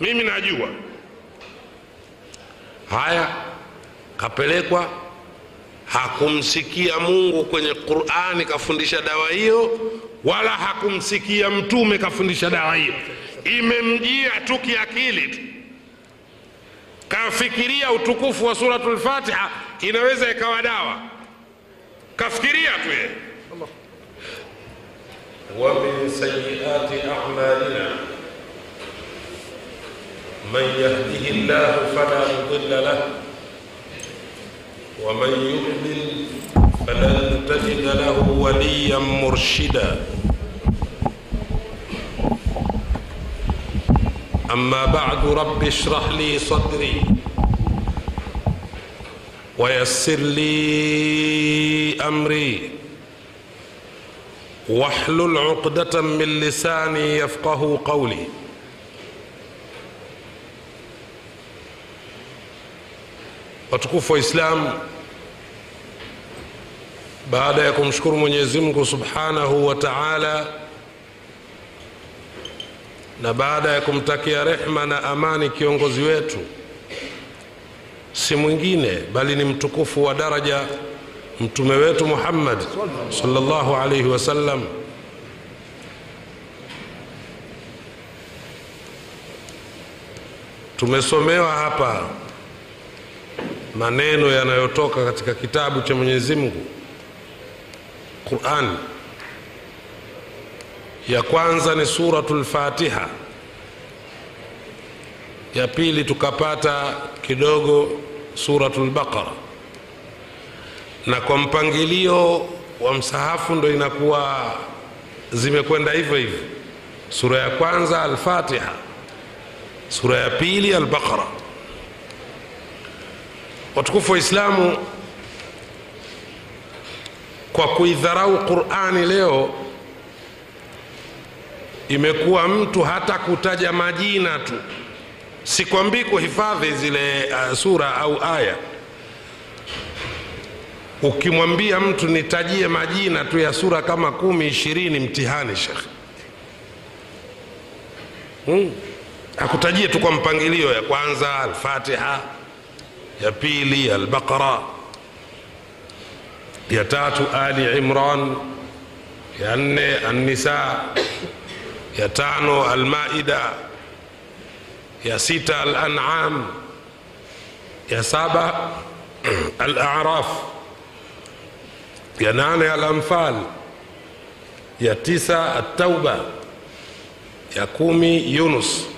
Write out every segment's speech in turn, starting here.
mimi najua haya kapelekwa hakumsikia mungu kwenye qurani kafundisha dawa hiyo wala hakumsikia mtume kafundisha dawa hiyo imemjia tu kiakili tu kafikiria utukufu wa suratul fatiha inaweza ikawa dawa kafikiria tu yeye ومن سيئات أعمالنا من يهده الله فلا مضل له ومن يضلل فلن تجد له وليا مرشدا. أما بعد رب اشرح لي صدري ويسر لي أمري واحلل عقدة من لساني يفقه قولي. Watukufu wa Islam, baada ya kumshukuru Mwenyezi Mungu subhanahu wa taala na baada ya kumtakia rehma na amani kiongozi wetu, si mwingine bali ni mtukufu wa daraja mtume wetu Muhammad sallallahu alaihi wasallam. Tumesomewa hapa maneno yanayotoka katika kitabu cha Mwenyezi Mungu Qurani. Ya kwanza ni suratul Fatiha, ya pili tukapata kidogo suratul Baqara, na kwa mpangilio wa msahafu ndo inakuwa zimekwenda hivyo hivyo. Sura ya kwanza Al-Fatiha, sura ya pili Al-Baqara. Watukufu wa Islamu, kwa kuidharau Qur'ani leo imekuwa mtu hata kutaja majina tu, sikwambii kuhifadhi zile uh, sura au aya. Ukimwambia mtu nitajie majina tu ya sura kama kumi ishirini, mtihani shekhe, hmm. Akutajie tu kwa mpangilio, ya kwanza Al-Fatiha, ya pili Al-Baqara, ya tatu Ali Imran, ya nne An-Nisa, ya tano Almaida, ya sita Al-An'am, ya saba Al-A'raf, ya nane Al-Anfal, ya tisa At-Tauba, ya kumi Yunus.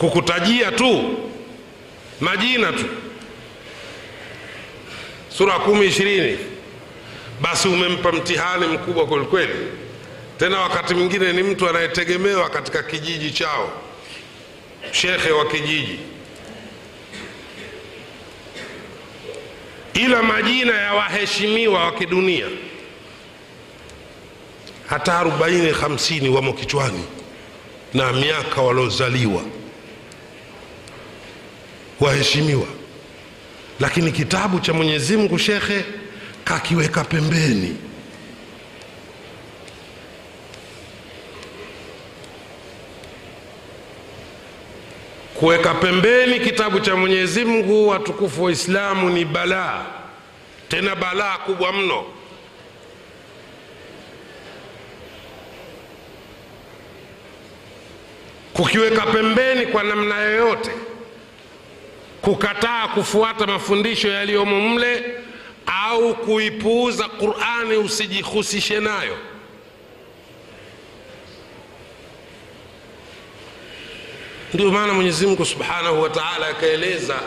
Kukutajia tu majina tu. Sura kumi ishirini, basi umempa mtihani mkubwa kwelikweli. Tena wakati mwingine ni mtu anayetegemewa katika kijiji chao, shekhe wa kijiji, ila majina ya waheshimiwa wa kidunia. Hata arobaini hamsini wamo kichwani na miaka waliozaliwa waheshimiwa, lakini kitabu cha Mwenyezi Mungu shekhe kakiweka pembeni. Kuweka pembeni kitabu cha Mwenyezi Mungu, watukufu wa Islamu, ni balaa, tena balaa kubwa mno. Kukiweka pembeni kwa namna yoyote, kukataa kufuata mafundisho yaliyomo mle au kuipuuza Qur'ani, usijihusishe nayo. Ndio maana Mwenyezi Mungu Subhanahu wa Ta'ala akaeleza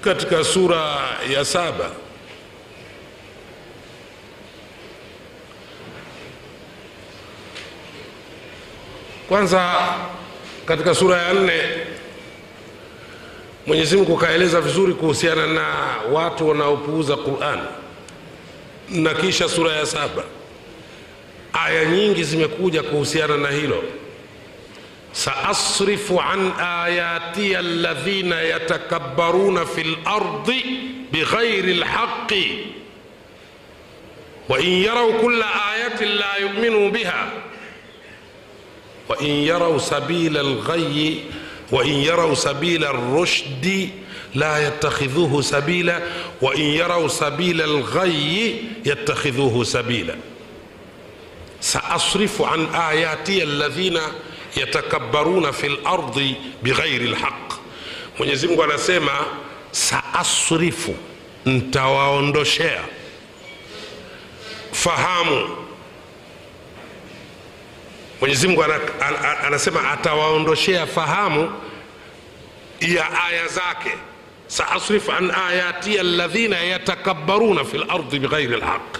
katika sura ya saba kwanza katika sura ya nne Mwenyezi Mungu kaeleza vizuri kuhusiana na watu wanaopuuza Qur'an, na kisha sura ya saba aya nyingi zimekuja kuhusiana na hilo. saasrifu an ayati alladhina yatakabbaruna fi lardi bighairi lhaqi وإن يروا كل آية لا يؤمنوا بها وإن يروا سبيل الغي وإن يروا سبيل الرشد لا يتخذوه سبيلا وإن يروا سبيل الغي يتخذوه سبيلا سأصرف عن آياتي الذين يتكبرون في الأرض بغير الحق Mwenyezi Mungu anasema saasrifu, ntawaondoshea fahamu. Mwenyezi Mungu ana, ana, anasema atawaondoshea fahamu ya aya zake. saasrifu an ayati alladhina yatakabbaruna fi lardi bighairi lhaq,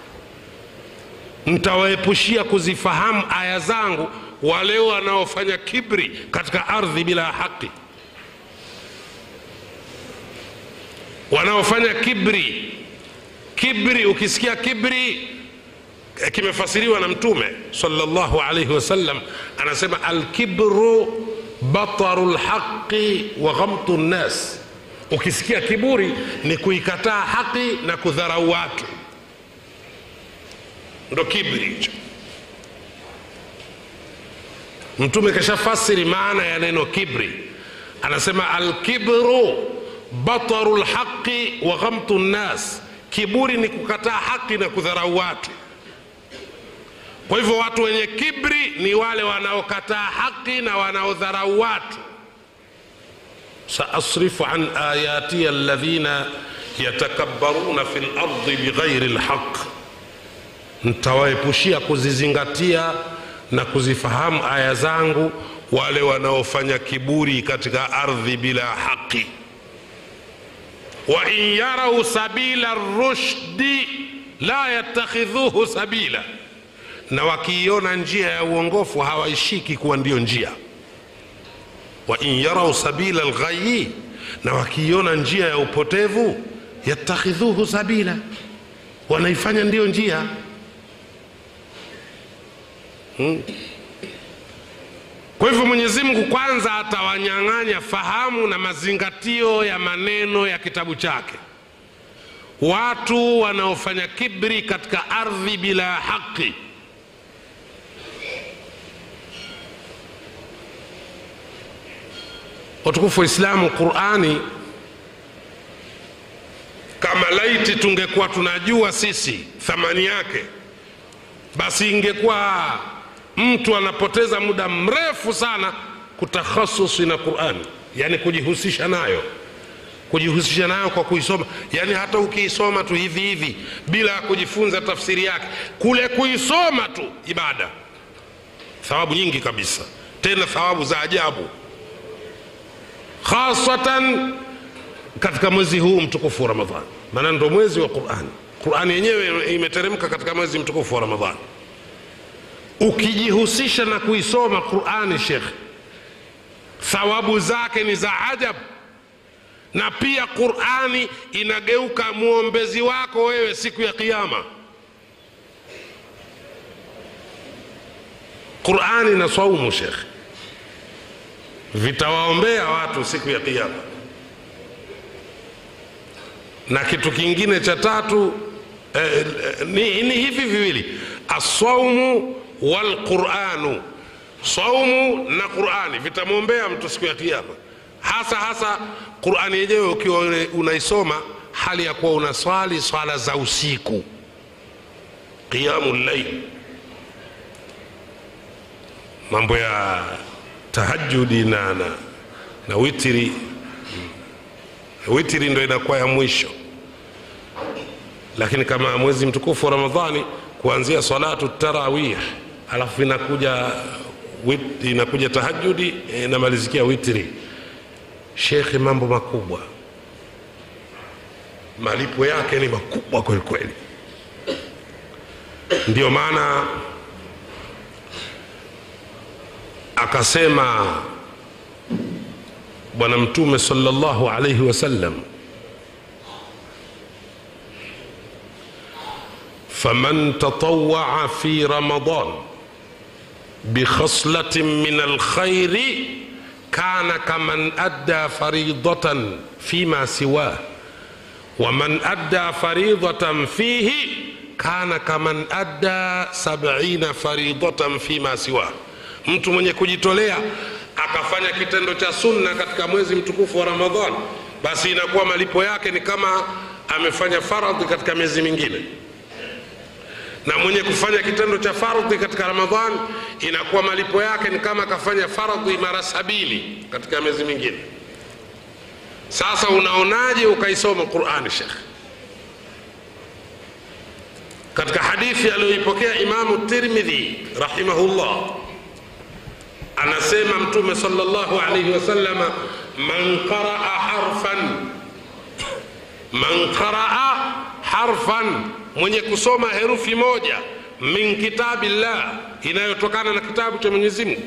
ntawaepushia kuzifahamu aya zangu wale wanaofanya kibri katika ardhi bila haki. Wanaofanya kibri. Kibri ukisikia kibri kimefasiriwa na mtume sallallahu alaihi wasallam anasema alkibru bataru lhaqi wa ghamtu nnas ukisikia kiburi ni kuikataa haki na kudharau watu ndo kibri hicho. Mtume kashafasiri maana ya neno kibri. Anasema alkibru bataru lhaqi wa ghamtu nnas, kiburi ni kukataa haki na kudharau watu. Kwa hivyo watu wenye kibri ni wale wanaokataa haki na wanaodharau watu. saasrifu an ayati alladhina yatakabbaruna fi lardi bighairi lhaq, ntawaepushia kuzizingatia na kuzifahamu aya zangu wale wanaofanya kiburi katika ardhi bila haki. Wain yarau sabila rushdi la yattakhidhuhu sabila, na wakiiona njia ya uongofu hawaishiki kuwa ndiyo njia. Wain yarau sabila lghayi, na wakiiona njia ya upotevu yattakhidhuhu sabila, wanaifanya ndiyo njia hmm. Kwa hivyo Mwenyezi Mungu kwanza atawanyang'anya fahamu na mazingatio ya maneno ya kitabu chake. Watu wanaofanya kibri katika ardhi bila haki, watukufu Waislamu, Qurani. Kama laiti tungekuwa tunajua sisi thamani yake, basi ingekuwa mtu anapoteza muda mrefu sana kutakhasusi na Qurani, yani kujihusisha nayo, kujihusisha nayo kwa kuisoma, yani hata ukiisoma tu hivi hivi bila ya kujifunza tafsiri yake, kule kuisoma tu ibada, thawabu nyingi kabisa, tena thawabu za ajabu, khasatan katika mwezi huu mtukufu wa ramadhan maana ndo mwezi wa Qurani. Qurani yenyewe imeteremka katika mwezi mtukufu wa ramadhan ukijihusisha na kuisoma Qurani, shekhe, thawabu zake ni za ajabu, na pia Qurani inageuka mwombezi wako wewe siku ya qiama Qurani na saumu, shekhe, vitawaombea watu siku ya Kiyama. Na kitu kingine cha tatu eh, eh, ni, ni hivi viwili. Asaumu walquranu, saumu na Qurani. Vitamwombea mtu siku ya Kiyama, hasa hasa Qurani yenyewe ukiwa unaisoma hali ya kuwa unaswali swala za usiku, qiyamu llail, mambo ya tahajudi na, na, witiri. Witiri ndo inakuwa ya mwisho, lakini kama mwezi mtukufu wa Ramadhani kuanzia salatu tarawih alafu inakuja inakuja tahajudi inamalizikia witri. Shekhe, mambo makubwa, malipo yake ni makubwa kwelikweli kweli. Ndio maana akasema bwana mtume sallallahu alaihi wasallam فمن تطوع في رمضان بخصلة من الخير كان كمن أدى فريضة فيما سواه ومن أدى فريضة فيه كان كمن أدى سبعين فريضة فيما سواه mtu mwenye kujitolea akafanya kitendo cha sunna katika mwezi mtukufu wa ramadhan basi inakuwa malipo yake ni kama amefanya faradhi katika miezi mingine. Na mwenye kufanya kitendo cha faradhi katika ramadhan inakuwa malipo yake ni kama akafanya faradhi mara sabini katika miezi mingine. Sasa unaonaje ukaisoma qurani shekh katika hadithi aliyoipokea imamu tirmidhi rahimahullah anasema mtume salllahu alaihi wasalama man qaraa harfan man qaraa harfan mwenye kusoma herufi moja min kitabillah inayotokana na kitabu cha mwenyezi mungu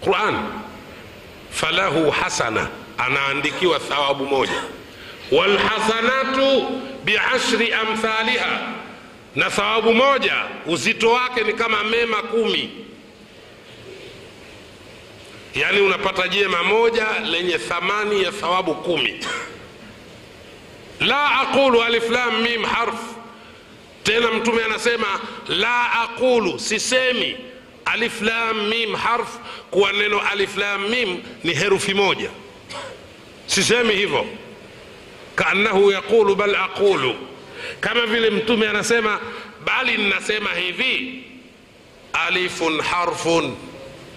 quran. Falahu hasana anaandikiwa thawabu moja. Walhasanatu biashri amthaliha na thawabu moja uzito wake ni kama mema kumi yaani unapata jema moja lenye thamani ya thawabu kumi. La aqulu alif mim harf. Tena mtume anasema la aqulu sisemi alif mim harf kuwa neno alif lam mim ni herufi moja. Sisemi hivyo. Kaannahu yaqulu bal aqulu. Kama vile mtume anasema bali ninasema hivi alifun harfun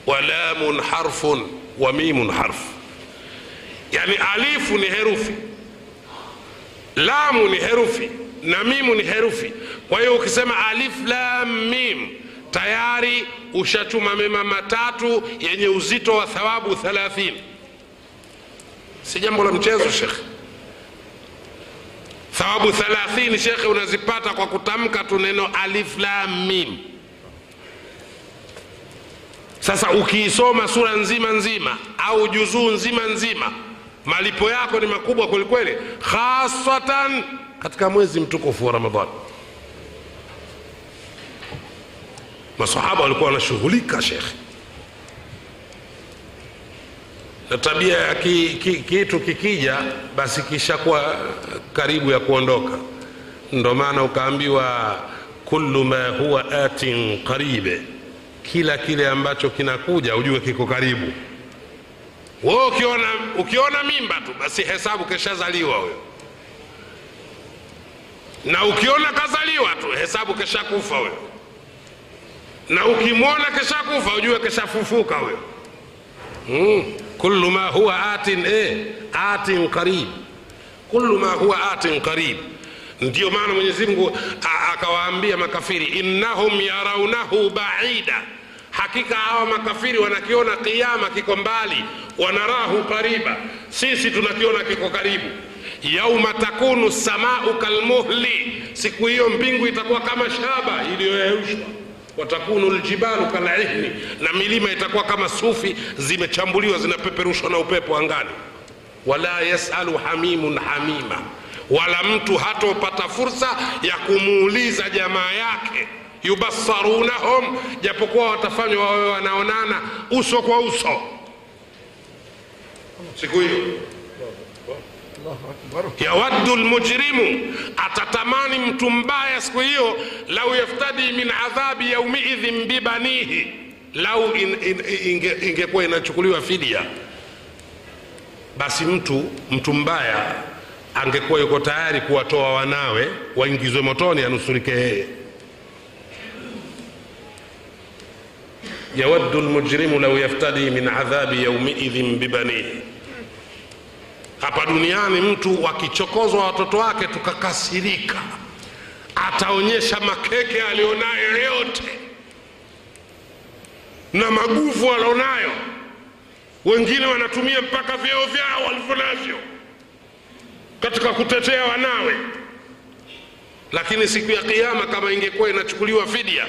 wa lamun harfun wa mimun harf. Yani alifu ni herufi lamu ni herufi na mimu ni herufi. Kwa hiyo ukisema alif lam mim tayari ushatuma mema matatu yenye uzito wa thawabu 30 si jambo la mchezo shekhe thawabu 30 shekhe unazipata kwa kutamka tu neno alif lam mim sasa ukiisoma sura nzima nzima au juzuu nzima nzima malipo yako ni makubwa kwelikweli khasatan katika mwezi mtukufu wa ramadan masahaba walikuwa wanashughulika shekhe na tabia ya ki, ki, kitu kikija basi kishakuwa karibu ya kuondoka. Ndo maana ukaambiwa kullu ma huwa atin qaribe kila kile ambacho kinakuja ujue kiko karibu. Wewe ukiona, ukiona mimba tu basi hesabu keshazaliwa huyo na ukiona kazaliwa tu hesabu keshakufa huyo na ukimwona keshakufa ujue keshafufuka huyo mm. kullu ma huwa atin eh, atin qarib. Kullu ma huwa atin qarib ndio maana mwenyezi mungu akawaambia makafiri innahum yaraunahu baida. Hakika hawa makafiri wanakiona kiama kiko mbali wanarahu qariba sisi tunakiona kiko karibu. Yauma takunu samau kalmuhli siku hiyo mbingu itakuwa kama shaba iliyoyeyushwa watakunu ljibalu kalihni na milima itakuwa kama sufi zimechambuliwa zinapeperushwa na upepo angani. Wala yasalu hamimun hamima wala mtu hatopata fursa ya kumuuliza jamaa yake. Yubasarunahum japokuwa watafanywa wawe wanaonana uso kwa uso. Siku hiyo. Yawaddu lmujrimu atatamani mtu mbaya siku hiyo lau yaftadi min adhabi yaumiidhin bibanihi lau ingekuwa inachukuliwa fidia basi mtu mtu mbaya angekuwa yuko tayari kuwatoa wanawe waingizwe motoni anusurike yeye. Yawaddu lmujrimu lau yaftadi min adhabi yaumiidhin bibanihi hapa duniani mtu wakichokozwa watoto wake tukakasirika. Ataonyesha makeke alionayo yote na maguvu alionayo. Wengine wanatumia mpaka vyeo vyao walivyo navyo katika kutetea wanawe. Lakini siku ya kiama kama ingekuwa inachukuliwa fidia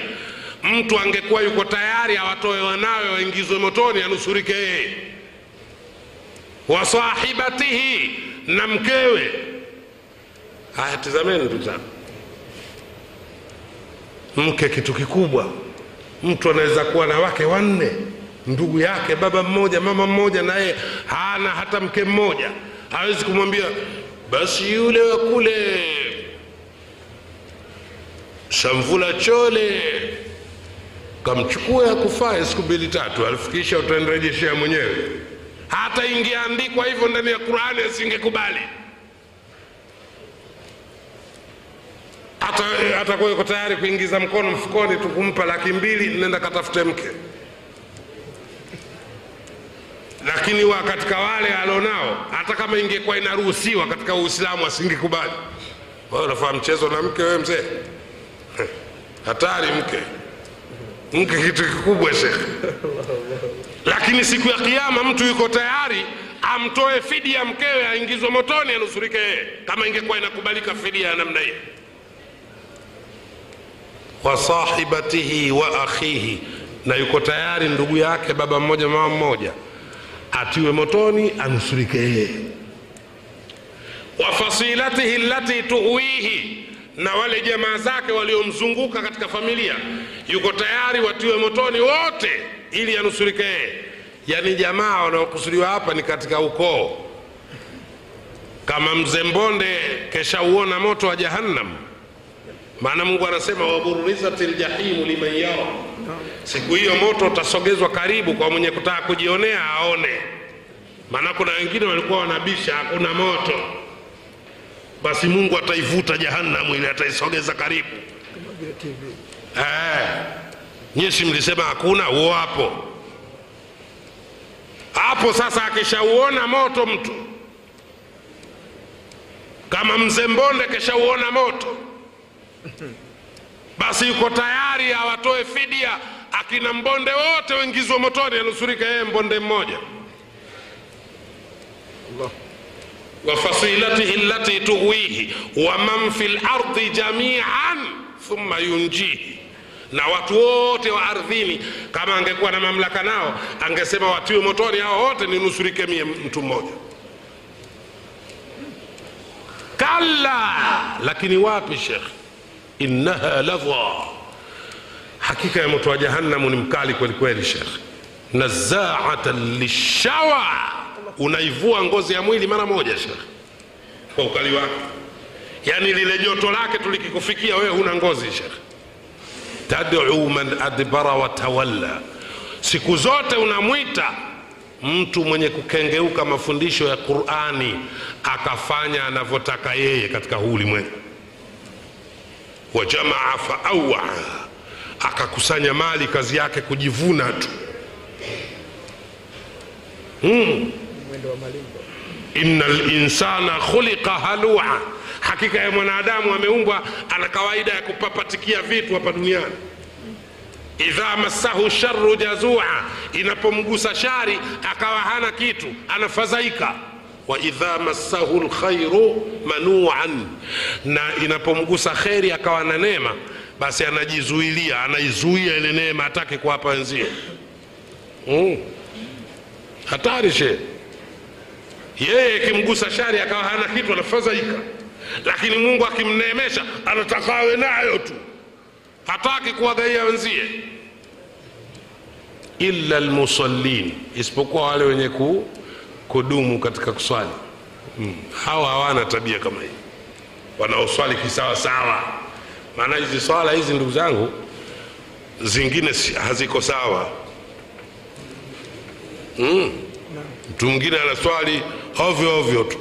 mtu angekuwa yuko tayari awatoe wanawe waingizwe motoni anusurike yeye. Wasahibatihi na mkewe. Haya tizameni ndugu mke kitu kikubwa. Mtu anaweza kuwa na wake wanne ndugu yake baba mmoja mama mmoja naye hana hata mke mmoja. Hawezi kumwambia basi yule wa kule Samvula chole kamchukua akufae siku mbili tatu alifikisha utanirejeshea mwenyewe. Hata ingeandikwa hivyo ndani ya qurani asingekubali. Hata atakuwa yuko tayari kuingiza mkono mfukoni tukumpa laki mbili nenda katafute mke lakini wa katika wale alionao hata kama ingekuwa inaruhusiwa katika uislamu asingekubali. Wewe unafaa mchezo na mke wewe mzee? Hatari mke. Mke kitu kikubwa shekhe lakini siku ya kiama mtu yuko tayari amtoe fidia mkewe aingizwe motoni anusurike yeye kama ingekuwa inakubalika fidia ya namna hiyo wa sahibatihi wa akhihi. Na yuko tayari ndugu yake baba mmoja mama mmoja atiwe motoni anusurike yeye. Wa lati tuwihi na wale jamaa zake waliomzunguka katika familia yuko tayari watiwe motoni wote ili anusurike yeye. Yaani jamaa wanaokusudiwa hapa ni katika ukoo. Kama mzee mbonde keshauona moto wa jahannam maana mungu anasema waburizati ljahimu liman yara siku hiyo moto utasogezwa karibu kwa mwenye kutaka kujionea aone. Maana kuna wengine walikuwa wanabisha hakuna moto. Basi mungu ataivuta jahannamu ile ataisogeza karibu. Eh, mlisema hakuna? Huo hapo. Hapo sasa akishauona moto mtu kama mzee mbonde keshauona moto basi yuko tayari awatoe fidia. Akina mbonde wote waingizwe motoni anusurika yeye mbonde mmoja. Wa fasilatihi lati tuwihi wa man fi lardi jamian thumma yunjihi. Na watu wote wa ardhini kama angekuwa na mamlaka nao angesema watiwe motoni hao wote ninusurike mie mtu mmoja. Kalla! Lakini wapi shekh innaha ladha hakika ya moto wa jahannamu ni mkali kweli kweli shekh nazaatan lishawa. Unaivua ngozi ya mwili mara moja shekh kwa ukali wake Yani lile joto lake tulikikufikia wewe huna ngozi shekh Tad'u man adbara watawalla siku zote unamwita mtu mwenye kukengeuka mafundisho ya qurani akafanya anavyotaka yeye katika huu ulimwengu wajamaa faawa, akakusanya mali kazi yake kujivuna tu. Hmm. inna linsana khuliqa halua hakika ya mwanadamu ameumbwa ana kawaida ya kupapatikia vitu hapa duniani. Idha massahu sharu jazua. Inapomgusa shari akawa hana kitu anafadhaika wa idha massahu lkhairu manuan na inapomgusa kheri akawa na neema basi anajizuilia anaizuia ile neema atake kuwapa wenzie mm. hatari she. Yeye ikimgusa shari akawa hana kitu anafadhaika lakini mungu akimneemesha anataka awe nayo tu. Hataki kuwagaia wenzie. Illa lmusallin isipokuwa wale wenye ku, kudumu katika kuswali. Hmm. hawa hawana tabia kama hii. Wanaoswali kisawasawa maana hizi swala hizi ndugu zangu zingine haziko sawa. Hmm. mtu mwingine anaswali ovyo ovyo tu.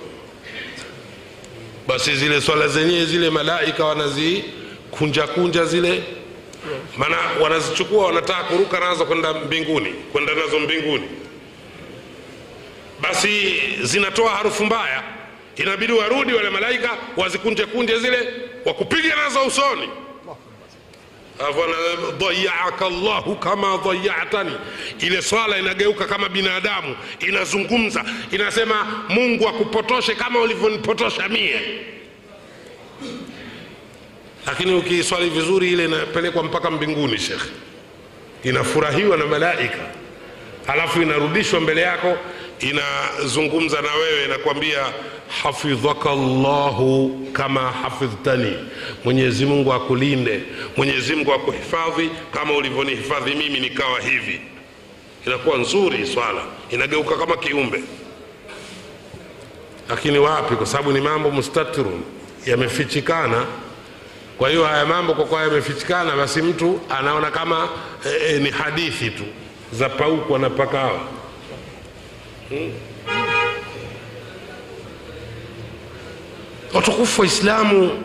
Basi zile swala zenyewe zile malaika wanazikunja kunja zile. Maana wanazichukua wanataka kuruka nazo kwenda mbinguni kwenda nazo mbinguni basi zinatoa harufu mbaya. Inabidi warudi wale malaika wazikunje kunje zile wakupiga nazo usoni. Dhayaaka llahu kama dhayatani ile swala inageuka kama binadamu inazungumza inasema mungu akupotoshe kama ulivyonipotosha mie. Lakini ukiiswali vizuri ile inapelekwa mpaka mbinguni shekhe inafurahiwa na malaika. Alafu inarudishwa mbele yako inazungumza na wewe inakwambia hafidhaka llahu kama hafidhtani. Mwenyezi mungu akulinde mwenyezi mungu akuhifadhi. Kama ulivyonihifadhi mimi nikawa hivi. Inakuwa nzuri swala inageuka kama kiumbe. Lakini wapi? Kwa sababu ni mambo mustatirun yamefichikana. Kwa hiyo haya mambo kwa kuwa yamefichikana basi mtu anaona kama e, e, ni hadithi tu za paukwa na pakawa. Watukufu wa islamu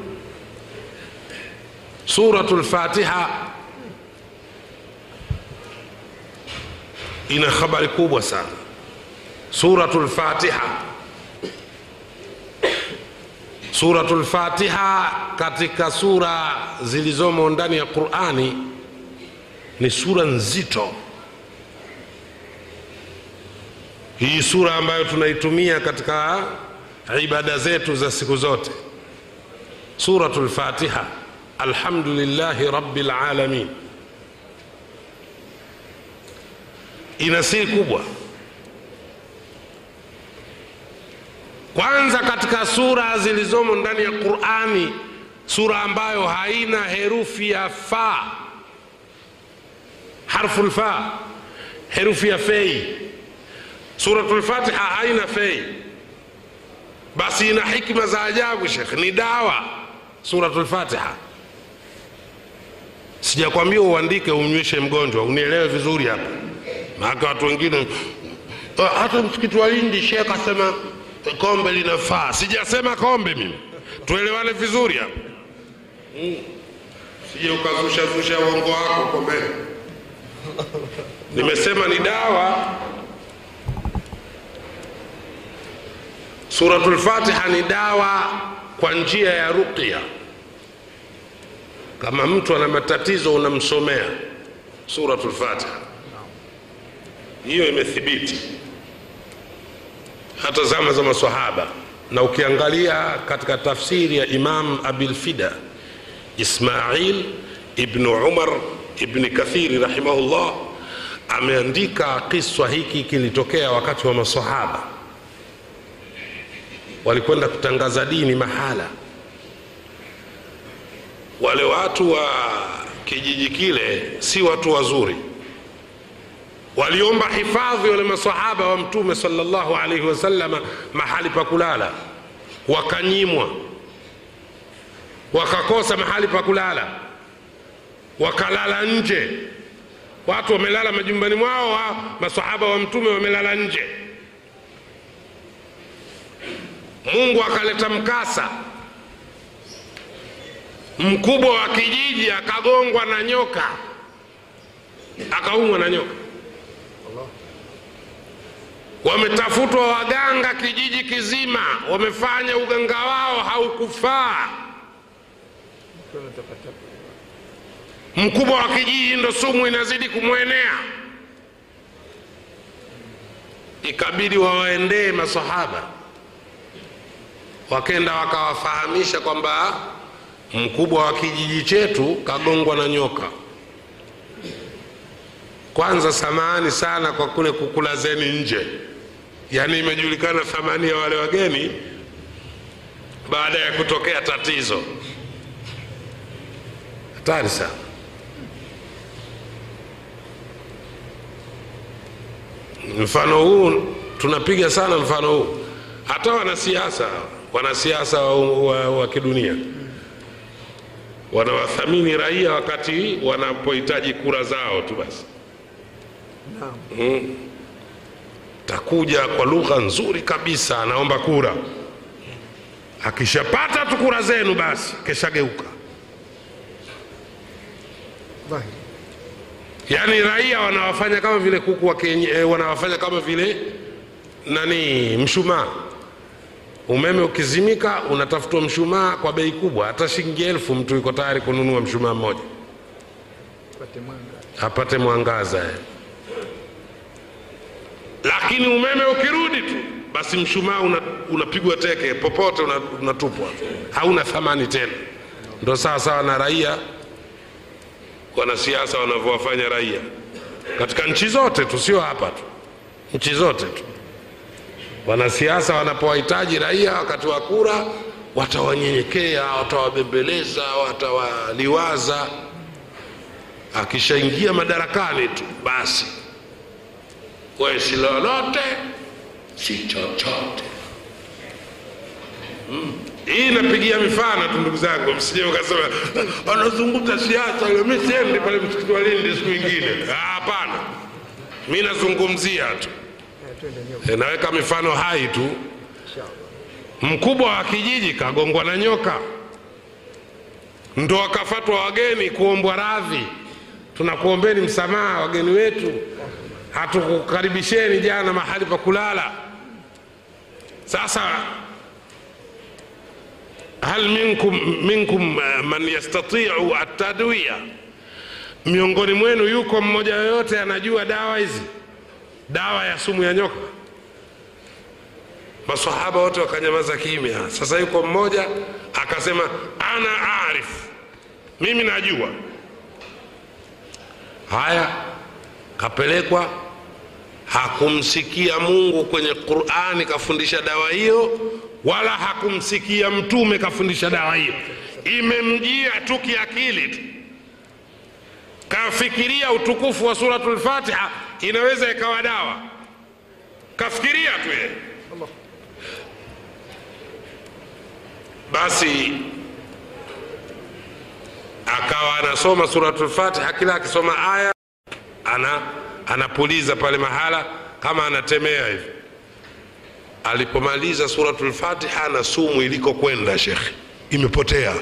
suratu lfatiha ina habari kubwa sana. Suratu lfatiha suratu lfatiha katika sura zilizomo ndani ya qurani ni sura nzito hii sura ambayo tunaitumia katika ibada zetu za siku zote. Suratu lfatiha alhamdulillahi rabi lalamin ina siri kubwa. Kwanza katika sura zilizomo ndani ya qurani sura ambayo haina herufi ya fa. Harfu lfa herufi ya fei suratu lfatiha haina fei. Basi ina hikma za ajabu shekh ni dawa suratu lfatiha sijakwambia uandike umnyweshe mgonjwa. Unielewe vizuri hapa. Maake watu wengine hata msikiti wa indi shekh asema kombe linafaa. Sijasema kombe mimi. Tuelewane vizuri hapa. Mm. sije ukazushazusha uongo wako kombe. Nimesema ni dawa suratul fatiha ni dawa kwa njia ya ruqya. Kama mtu ana matatizo unamsomea suratul fatiha. Hiyo imethibiti. Hata zama za masahaba na ukiangalia katika tafsiri ya imam abilfida ismail ibnu umar ibni kathiri rahimahullah ameandika kiswa hiki kilitokea wakati wa masahaba walikwenda kutangaza dini mahala. Wale watu wa kijiji kile si watu wazuri. Waliomba hifadhi wale masahaba wa mtume salllahu alaihi wasalama mahali pa kulala. Wakanyimwa. Wakakosa mahali pa kulala. Wakalala nje. Watu wamelala majumbani mwao wa masahaba wa mtume wamelala nje mungu akaleta mkasa. Mkubwa wa kijiji akagongwa na nyoka. Akaumwa na nyoka. Wametafutwa waganga kijiji kizima. Wamefanya uganga wao haukufaa. Mkubwa wa kijiji ndo sumu inazidi kumwenea. Ikabidi wawaendee masahaba wakenda wakawafahamisha kwamba mkubwa wa kijiji chetu kagongwa na nyoka. Kwanza samahani sana kwa kule kukulazeni nje. Yaani imejulikana thamani ya wale wageni baada ya kutokea tatizo. Hatari sana. Mfano huu tunapiga sana mfano huu. Hata wanasiasa wanasiasa wa, wa, wa kidunia. Wanawathamini raia wakati wanapohitaji kura zao tu basi. Mm. takuja kwa lugha nzuri kabisa anaomba kura. Akishapata tu kura zenu basi keshageuka. Yaani raia wanawafanya kama vile kuku wa kenye, eh, wanawafanya kama vile nani mshumaa umeme ukizimika unatafutwa mshumaa kwa bei kubwa. Hata shilingi elfu mtu yuko tayari kununua mshumaa mmoja. Apate mwangaza. Lakini umeme ukirudi tu basi mshumaa unapigwa una teke. Popote unatupwa. Una hauna thamani tena. Ndo sawa sawa na raia. Wanasiasa wanavyowafanya raia. Katika nchi zote tu sio hapa tu. Nchi zote tu wanasiasa wanapowahitaji raia wakati wa kura watawanyenyekea watawabembeleza watawaliwaza. Akishaingia madarakani tu basi. We si lolote si chochote. Mm. hii napigia mifano tu ndugu zangu msije ukasema anazungumza siasa leo siendi pale msikiti wa lindi siku ingine Ah, hapana. Mi nazungumzia tu E, naweka mifano hai tu. Mkubwa wa kijiji kagongwa na nyoka. Ndo akafatwa wageni kuombwa radhi. Tunakuombeni msamaha wageni wetu. Hatukukaribisheni jana mahali pa kulala. Sasa hal minkum, minkum eh, man yastatiu atadwiya miongoni mwenu yuko mmoja yoyote anajua dawa hizi dawa ya sumu ya nyoka. Masahaba wote wakanyamaza kimya. Sasa yuko mmoja akasema ana arif. Mimi najua. Haya kapelekwa hakumsikia mungu kwenye qurani kafundisha dawa hiyo wala hakumsikia mtume kafundisha dawa hiyo. Imemjia tu kiakili tu. Kafikiria utukufu wa suratul fatiha inaweza ikawa dawa. Kafikiria tu yeye. Basi akawa anasoma suratul fatiha kila akisoma aya ana anapuliza pale mahala kama anatemea hivi. Alipomaliza suratul fatiha na sumu ilikokwenda shekhe. Imepotea.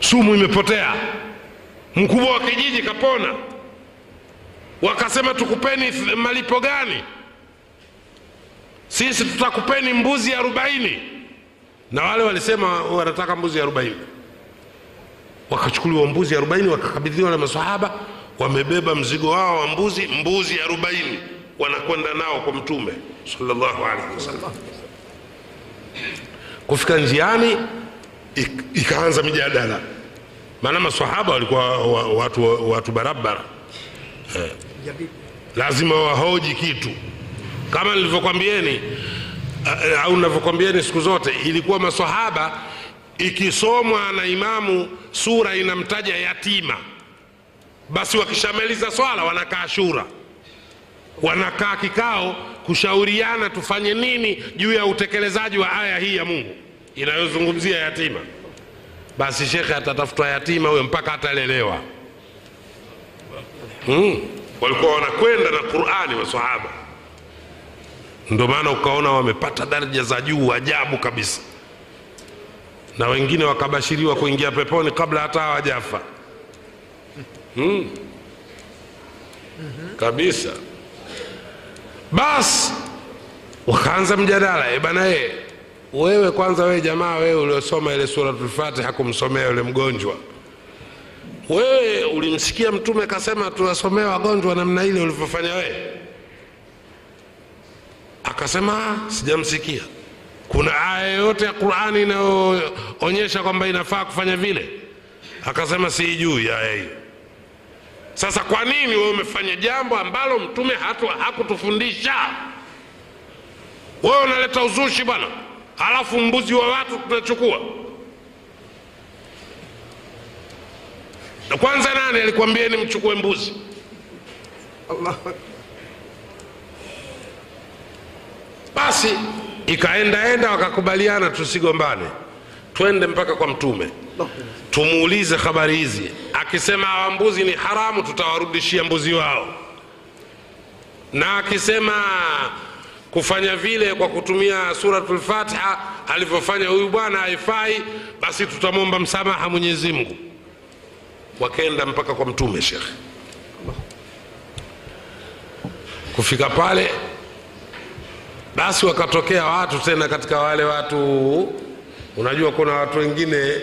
Sumu imepotea mkubwa wa kijiji kapona. Wakasema tukupeni malipo gani? Sisi tutakupeni mbuzi arobaini. Na wale walisema wanataka mbuzi arobaini. Wakachukuliwa mbuzi arobaini wakakabidhiwa na masahaba wamebeba mzigo wao wa mbuzi mbuzi arobaini wanakwenda nao kwa mtume salllahu alaihi wasallam. Kufika njiani ik- ikaanza mijadala maana masahaba walikuwa watu, watu barabara. Lazima wahoji kitu. Kama nilivyokwambieni eh, au navyokwambieni siku zote ilikuwa masahaba ikisomwa na imamu sura inamtaja yatima. Basi wakishamaliza swala wanakaa shura. Wanakaa kikao kushauriana tufanye nini juu ya utekelezaji wa aya hii ya mungu. Inayozungumzia yatima basi shekhe atatafutwa yatima huyo mpaka atalelewa. Hmm. walikuwa wanakwenda na qurani masahaba ndio maana ukaona wamepata daraja za juu ajabu kabisa. Na wengine wakabashiriwa kuingia peponi kabla hata hawajafa. Mm. kabisa. Basi wakaanza mjadala e bana e wewe kwanza wewe jamaa wewe uliosoma ile suratul fatiha kumsomea yule mgonjwa. Wewe ulimsikia mtume kasema tuwasomee wagonjwa namna ile ulivyofanya wewe? Akasema "Ah, sijamsikia. Kuna aya yoyote ya qurani inayoonyesha kwamba inafaa kufanya vile? Akasema siijui aya hiyo. Sasa kwa nini wewe umefanya jambo ambalo mtume hakutufundisha? Wewe unaleta uzushi bwana halafu mbuzi wa watu tunachukua. Kwanza nani alikwambieni mchukue mbuzi? Basi ikaendaenda wakakubaliana tusigombane. Twende mpaka kwa mtume. Tumuulize habari hizi. Akisema hawa mbuzi ni haramu tutawarudishia mbuzi wao. Na akisema kufanya vile kwa kutumia suratul fatiha alivyofanya huyu bwana haifai basi tutamwomba msamaha mwenyezi mungu. Wakenda mpaka kwa mtume shekhe kufika pale basi wakatokea watu tena katika wale watu unajua kuna watu wengine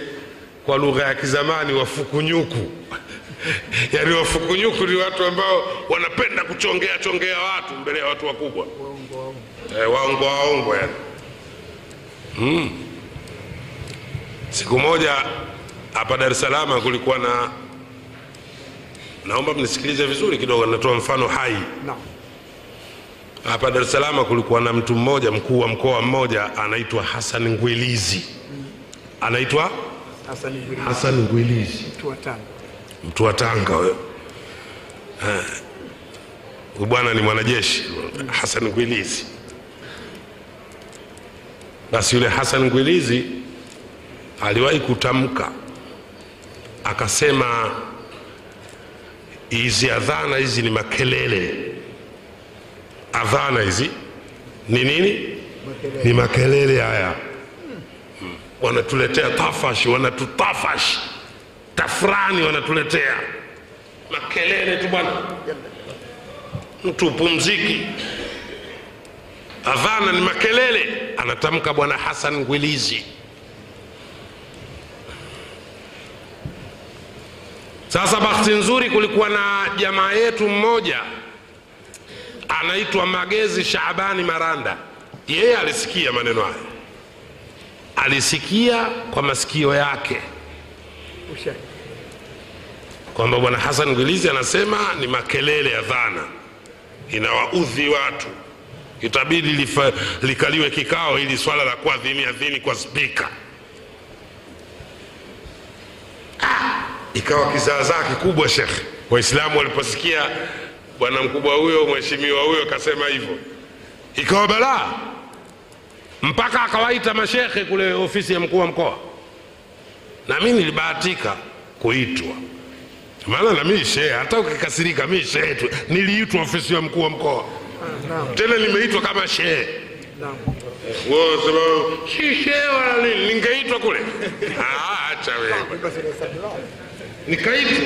kwa lugha ya kizamani wafukunyuku yaani wafukunyuku ni watu ambao wanapenda kuchongea chongea watu mbele ya watu wakubwa. Eh, waongo waongo yani. Hmm. siku moja hapa dar es salaam kulikuwa na naomba mnisikilize vizuri kidogo natoa mfano hai. Hapa dar es salaam kulikuwa na mtu mmoja mkuu wa mkoa mmoja anaitwa hasan ngwilizi anaitwa? Hassan hasan ngwilizi mtu wa Tanga. huyu bwana ni mwanajeshi hasan ngwilizi basi yule hasan ngwilizi aliwahi kutamka akasema hizi adhana hizi ni makelele. Adhana hizi ni nini? Ni makelele haya. Wanatuletea tafash wanatutafash tafrani wanatuletea. Makelele tu bwana. Mtu upumziki. Adhana ni makelele. Anatamka bwana hasan ngwilizi. Sasa bahati nzuri kulikuwa na jamaa yetu mmoja anaitwa magezi shabani maranda. Yeye alisikia maneno hayo. Alisikia kwa masikio yake kwamba bwana hasan Gwilizi anasema ni makelele ya dhana. Inawaudhi watu. Itabidi lifa, likaliwe kikao ili swala la kuadhimia adhini kwa spika. Ah, ikawa kizaazaa kikubwa shekhe waislamu waliposikia bwana mkubwa huyo mheshimiwa huyo akasema hivyo. Ikawa balaa. Mpaka akawaita mashekhe kule ofisi ya mkuu wa mkoa. Na mi nilibahatika kuitwa maana na mimi shehe hata ukikasirika mimi shehe tu. Niliitwa ofisi ya mkuu wa mkoa. Tena nimeitwa kama shehe sema si shehe wala nini ningeitwa kule. Ah, acha wewe. Nikaitwa.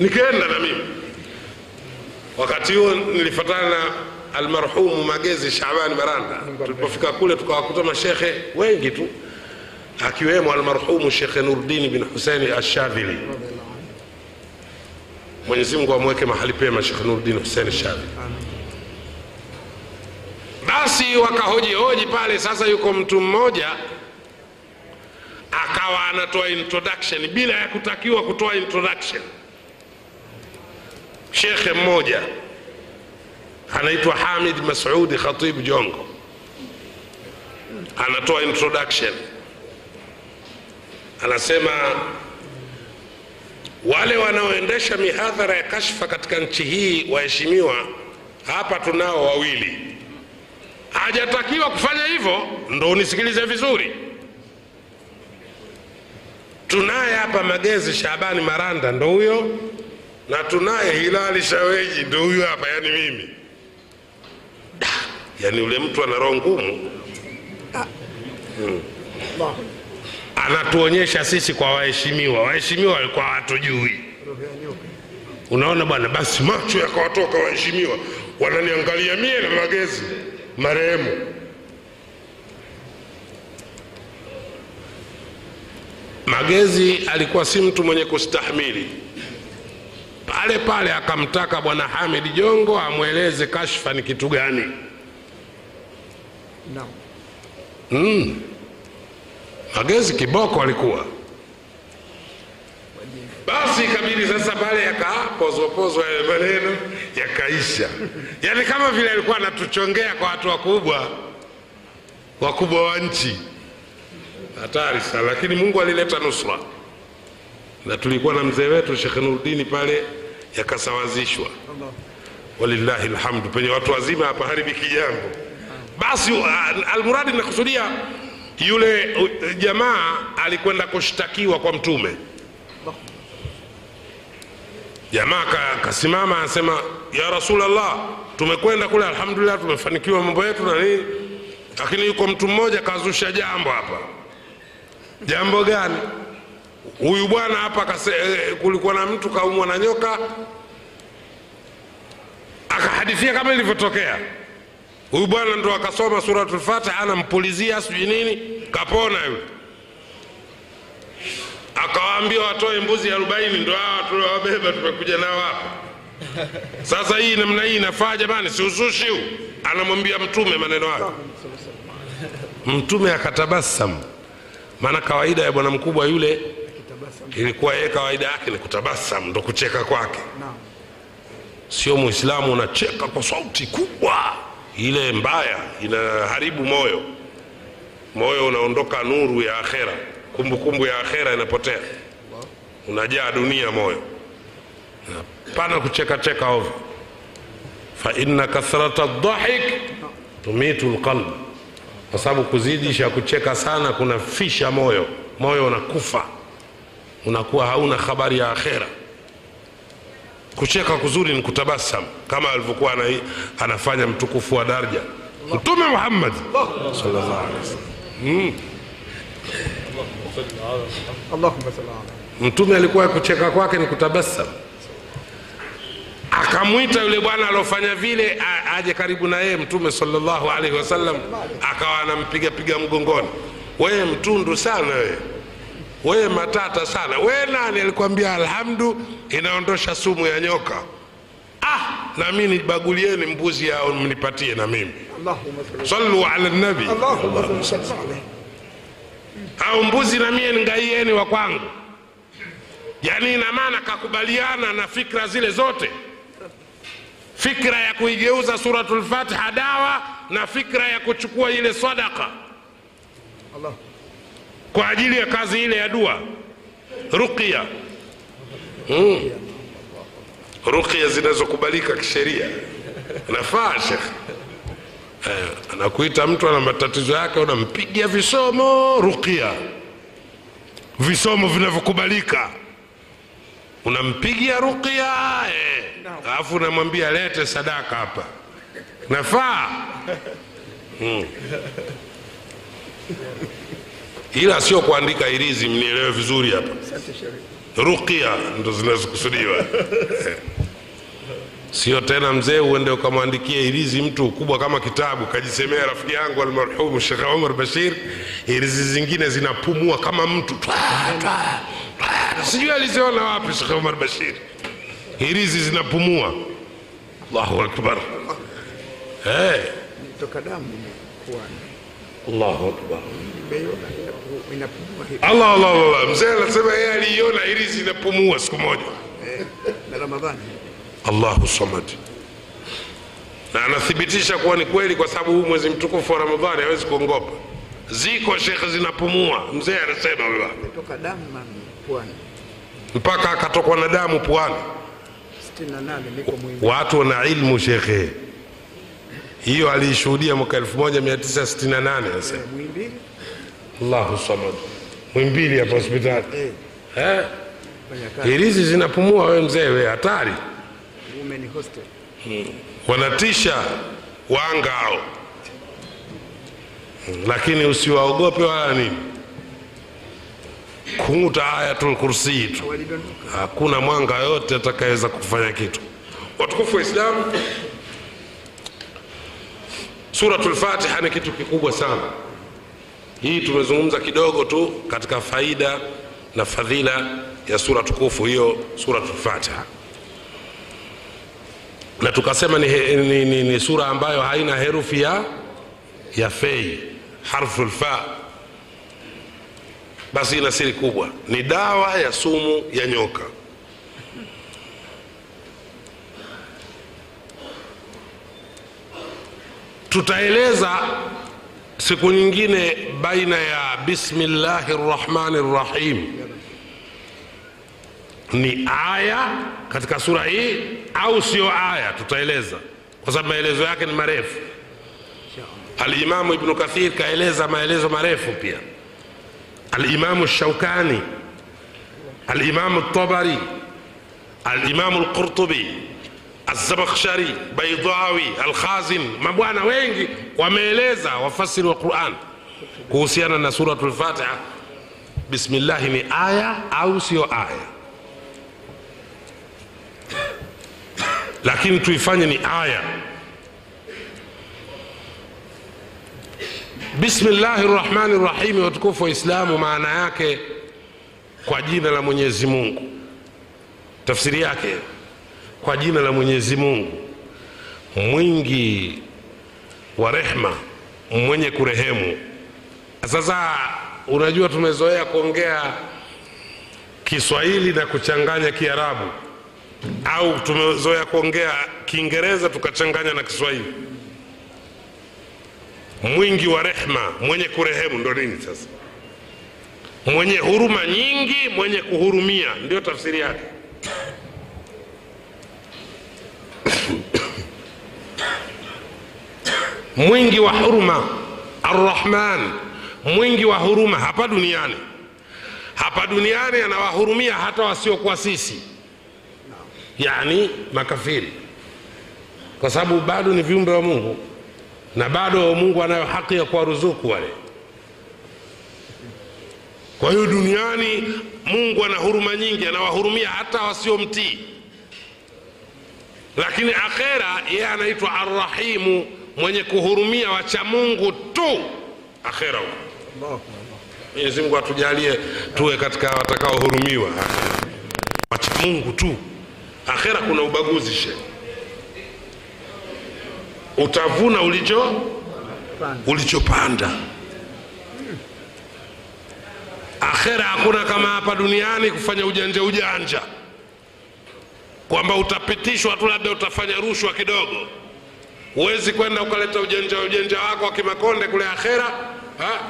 Nikaenda na mimi. Wakati huo nilifatana na almarhumu magezi shabani maranda tulipofika kule tukawakuta mashekhe wengi tu akiwemo almarhumu shekhe nurdini bin huseini ashadhili mwenyezi mungu amweke mahali pema Sheikh Nuruddin Hussein Shavi. basi wakahojihoji pale sasa yuko mtu mmoja akawa anatoa introduction bila ya kutakiwa kutoa introduction. Shekhe mmoja anaitwa hamid masudi khatib jongo. Anatoa introduction. Anasema wale wanaoendesha mihadhara ya kashfa katika nchi hii waheshimiwa hapa tunao wawili. Hajatakiwa kufanya hivyo ndo unisikilize vizuri. Tunaye hapa magezi shabani maranda ndo huyo na tunaye hilali shaweji ndo huyo hapa yani mimi. Da, yani ule mtu ana roho ngumu. Hmm. Anatuonyesha sisi kwa waheshimiwa. Waheshimiwa walikuwa hatujui. Unaona bwana basi macho yakawatoka waheshimiwa. Wananiangalia mie na magezi marehemu. Magezi alikuwa si mtu mwenye kustahimili. Pale pale akamtaka bwana hamid jongo amweleze kashfa ni kitu gani. No. mm. Magezi kiboko alikuwa. Basi ikabidi sasa pale yakapozwapozwa yale maneno yakaisha. Yaani kama vile alikuwa anatuchongea kwa watu wakubwa wakubwa wa nchi. Hatari sana lakini mungu alileta nusra. Na tulikuwa na mzee wetu Sheikh Nuruddin pale yakasawazishwa. Walillahi alhamdu. penye watu wazima hapaharibiki jambo basi uh, almuradi nakusudia yule jamaa alikwenda kushtakiwa kwa mtume. Jamaa kasimama anasema ya rasulllah tumekwenda kule alhamdulillah tumefanikiwa mambo yetu na nini. Lakini yuko mtu mmoja kazusha jambo hapa. Jambo gani? Huyu bwana hapa eh, kulikuwa na mtu kaumwa na nyoka. Akahadithia kama ilivyotokea huyu bwana ndo akasoma suratul fatiha anampulizia sijui nini kapona yule. Akawaambia watoe mbuzi arobaini ndo hawa tuliwabeba tumekuja nao hapa. Sasa hii namna hii inafaa jamani si uzushi huu? Anamwambia mtume maneno hayo mtume akatabasamu. Maana kawaida ya bwana mkubwa yule ilikuwa yeye kawaida yake ni kutabasamu ndo kucheka kwake. Sio muislamu unacheka kwa sauti kubwa ile mbaya inaharibu moyo. Moyo unaondoka nuru ya akhera. Kumbukumbu ya akhera inapotea. Unajaa dunia moyo. Pana kuchekacheka ovyo. Faina kathrata dhahik tumitu lqalb kwa sababu kuzidisha kucheka sana kunafisha moyo. Moyo unakufa. Unakuwa hauna habari ya akhera kucheka kuzuri ni kutabasam kama alivyokuwa anafanya mtukufu wa darja mtume muhammad. Hmm. Mtume alikuwa kucheka kwake ni kutabasam akamwita yule bwana aliofanya vile aje karibu na yeye mtume sallallahu alaihi wasallam akawa anampigapiga mgongoni. Weye mtundu sana weye we matata sana. We nani alikwambia alhamdu inaondosha sumu ya nyoka? Ah, na mimi nibagulieni mbuzi yao mnipatie na mimi. Sallu ala nabi, au mbuzi na mie ngaieni wa kwangu. Yani inamaana kakubaliana na fikra zile zote, fikra ya kuigeuza suratul Fatiha dawa na fikra ya kuchukua ile sadaka Allah kwa ajili ya kazi ile ya dua. Ruqya. Hmm. ruqya zinazokubalika kisheria. Nafaa shekh eh, anakuita mtu ana matatizo yake unampigia visomo ruqya. Visomo vinavyokubalika. Unampigia ruqya eh, alafu unamwambia lete sadaka hapa. Nafaa ila sio kuandika irizi mnielewe vizuri hapa. Ruqya ndo zinazokusudiwa. Eh. sio tena mzee uende ukamwandikia irizi mtu kubwa kama kitabu kajisemea rafiki yangu almarhumu shekh umar bashir irizi zingine zinapumua kama mtu. Sijui aliziona wapi shekh umar bashir. Irizi zinapumua. Allahu akbar. Hey. kuani allahu akbar inapumua hivi. Allah allah allah mzee anasema yeye aliiona irizi inapumua siku moja. Eh, na ramadhani. Allahu samad. Na anathibitisha kuwa ni kweli kwa sababu huu mwezi mtukufu wa ramadhani hawezi kuongopa. Ziko shekhe zinapumua. Mzee anasema baba, hapa. damu puani. Mpaka akatokwa na damu puani. 68 niko muhimu, watu wana ilmu shekhe. Hiyo aliishuhudia mwaka 1968 sasa allahu samad. Mwimbili hapa hospitali. Eh. Eh? hirizi zinapumua we mzee we hatari. Hostel. Wanatisha wanga hao. Lakini usiwaogope wala nini. Kung'uta ayatul kursii tu. Hakuna mwanga yote atakayeweza kufanya kitu. Watukufu wa islamu. Suratul fatiha ni kitu kikubwa sana hii tumezungumza kidogo tu katika faida na fadhila ya sura tukufu hiyo suratul fatiha na tukasema ni, ni, ni, ni sura ambayo haina herufi ya ya fei harfu lfa basi ina siri kubwa. Ni dawa ya sumu ya nyoka. Tutaeleza siku nyingine baina ya bismillahi rrahmani rrahim ni aya katika sura hii au sio aya tutaeleza kwa sababu maelezo yake ni marefu alimamu ibnu kathir kaeleza maelezo marefu pia alimamu shaukani alimamu tabari alimamu lqurtubi Azabakhshari, Baidawi, Alkhazin, mabwana wengi wameeleza wafasiri wa Quran kuhusiana na suratul Fatiha, bismillahi ni aya au sio aya? Lakini tuifanye ni aya. Bismillahi rahmani rahimi, watukufu wa Islamu, maana yake kwa jina la Mwenyezi Mungu, tafsiri yake kwa jina la mwenyezi mungu mwingi wa rehma mwenye kurehemu. Sasa unajua tumezoea kuongea kiswahili na kuchanganya kiarabu au tumezoea kuongea kiingereza tukachanganya na kiswahili. Mwingi wa rehma mwenye kurehemu ndo nini sasa? Mwenye huruma nyingi mwenye kuhurumia ndio tafsiri yake mwingi wa huruma arrahman. Mwingi wa huruma hapa duniani. Hapa duniani anawahurumia hata wasiokuwa sisi. Yani makafiri. Kwa sababu bado ni viumbe wa mungu. Na bado mungu anayo haki ya kuwaruzuku wale. Kwa hiyo duniani mungu ana huruma nyingi anawahurumia hata wasiomtii. Lakini akhera yeye anaitwa arrahimu mwenye kuhurumia wacha mungu tu. Akhera huko. Mwenyezi mungu atujalie tuwe katika watakaohurumiwa. Wacha mungu tu. Akhera kuna ubaguzi she utavuna ulicho ulichopanda. Akhera hakuna kama hapa duniani kufanya ujanja ujanja. Kwamba utapitishwa tu labda utafanya rushwa kidogo huwezi kwenda ukaleta ujanja ujanja wako wa kimakonde kule akhera ha?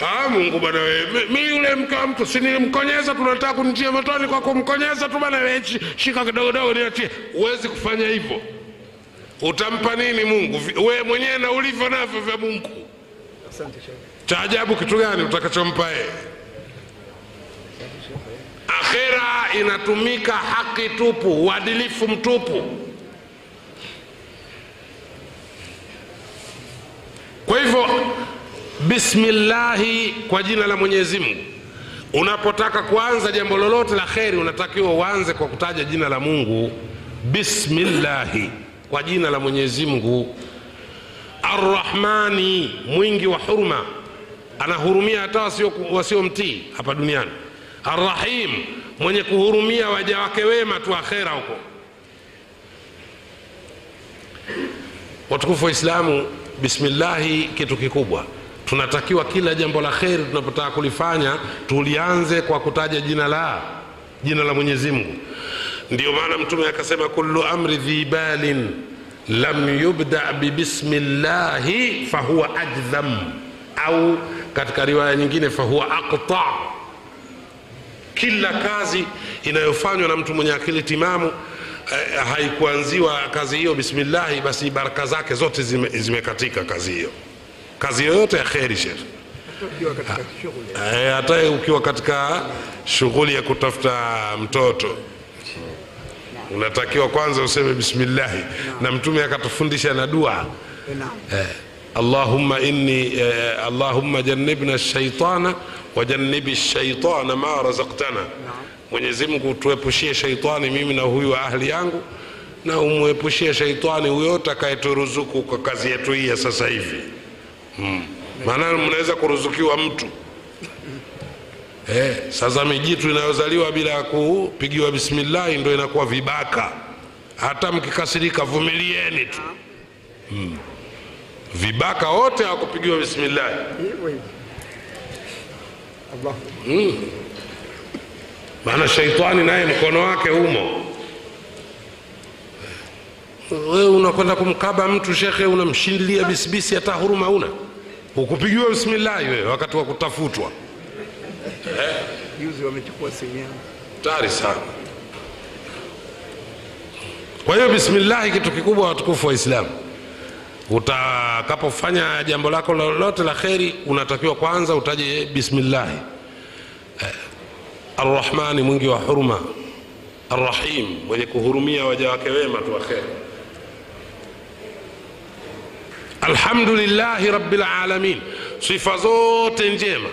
Ha, mungu bana we mi- yule mke wa mtu sinimkonyeza tunataka kunjia motoni kwa kumkonyeza tu bana we shika kidogodogo niatie huwezi kufanya hivyo. Utampa nini mungu? We mwenyewe na ulivyo navyo vya mungu. Cha ajabu kitu gani utakachompa yeye? Akhera inatumika haki tupu uadilifu mtupu kwa hivyo bismillahi kwa jina la mwenyezi mungu. Unapotaka kuanza jambo lolote la kheri unatakiwa uanze kwa kutaja jina la mungu. Bismillahi kwa jina la mwenyezi mungu. Arrahmani mwingi wa huruma. Anahurumia hata wasio- wasiomtii hapa duniani. Arrahim mwenye kuhurumia waja wake wema tu akhera huko. Watukufu wa islamu bismillahi kitu kikubwa. Tunatakiwa kila jambo la kheri tunapotaka kulifanya tulianze kwa kutaja jina la jina la mwenyezi mungu. Ndio maana mtume akasema kullu amri dhi balin lam yubda bibismillahi fahuwa ajdham au katika riwaya nyingine fahuwa aqta. Kila kazi inayofanywa na mtu mwenye akili timamu eh, haikuanziwa kazi hiyo bismillahi basi baraka zake zote zime- zimekatika kazi hiyo kazi yoyote ya kheri shekh. Eh, hata ukiwa katika shughuli ya kutafuta mtoto unatakiwa kwanza useme bismillahi na mtume akatufundisha na dua Naam. eh, allahumma inni eh, allahumma jannibna shaitana wajannibi shaitana ma razaqtana mwenyezi mungu tuepushie shaitani mimi na huyu wa ahli yangu na umwepushie shaitani huyo atakayeturuzuku kwa kazi yetu hii ya sasa hivi. Mm. maana mnaweza kuruzukiwa mtu. Eh, sasa mijitu inayozaliwa bila ya kupigiwa bismillahi ndo inakuwa vibaka. Hata mkikasirika vumilieni tu. Vibaka wote hawakupigiwa bismillahi. Akbar. Maana shaitani naye mkono wake humo wewe unakwenda kumkaba mtu shekhe unamshindilia bisibisi hata huruma una ukupigiwa bismillahi wewe wakati wa kutafutwa. Juzi wamechukua simu yangu. tari sana. Kwa hiyo bismillahi kitu kikubwa watukufu wa islamu utakapofanya jambo lako lolote la kheri unatakiwa kwanza utaje bismillahi arrahmani mwingi wa huruma. Arrahim mwenye kuhurumia waja wake wema tu wa kheri. Alhamdulillahi rabbil sifa zote njema.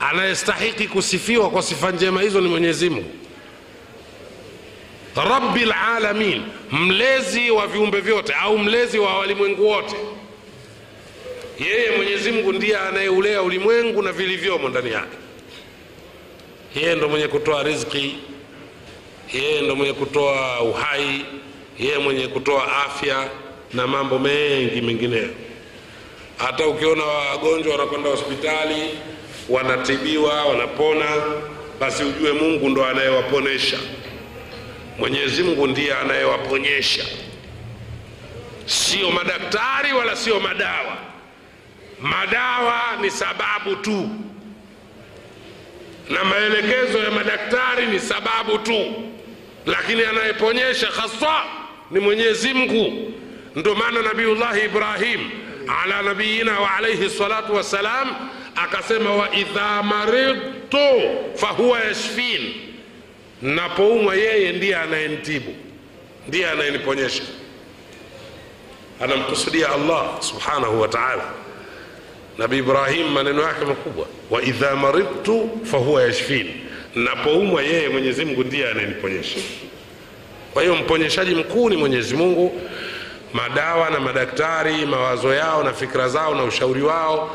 Anayestahiki kusifiwa kwa sifa njema hizo ni mwenyezi mungu. Rabbil mlezi wa viumbe vyote au mlezi wa walimwengu wote. Yeye mwenyezi mungu ndiye anayeulea ulimwengu na vilivyomo ndani yake yeye ndo mwenye kutoa riziki yeye ndo mwenye kutoa uhai yeye mwenye kutoa afya na mambo mengi mengineyo. Hata ukiona wagonjwa wanakwenda hospitali wanatibiwa wanapona basi ujue mungu ndo anayewaponesha. Mwenyezi mungu ndiye anayewaponyesha. Sio madaktari wala sio madawa. Madawa ni sababu tu na maelekezo ya madaktari ni sababu tu. Lakini anayeponyesha haswa ni mwenyezi mungu. Ndo maana nabiullahi ibrahim ala nabiyina wa alaihi salatu wassalam akasema wa idha maridtu fahuwa yashfin. Napoumwa yeye ndiye anayenitibu ndiye anayeniponyesha anamkusudia allah subhanahu wa taala nabi ibrahim maneno yake makubwa. Wa idha maridtu fahuwa yashfin. Napoumwa yeye mwenyezi mungu ndiye anayeniponyesha. Kwa hiyo mponyeshaji mkuu ni mwenyezi mungu. Madawa na madaktari mawazo yao na fikra zao na ushauri wao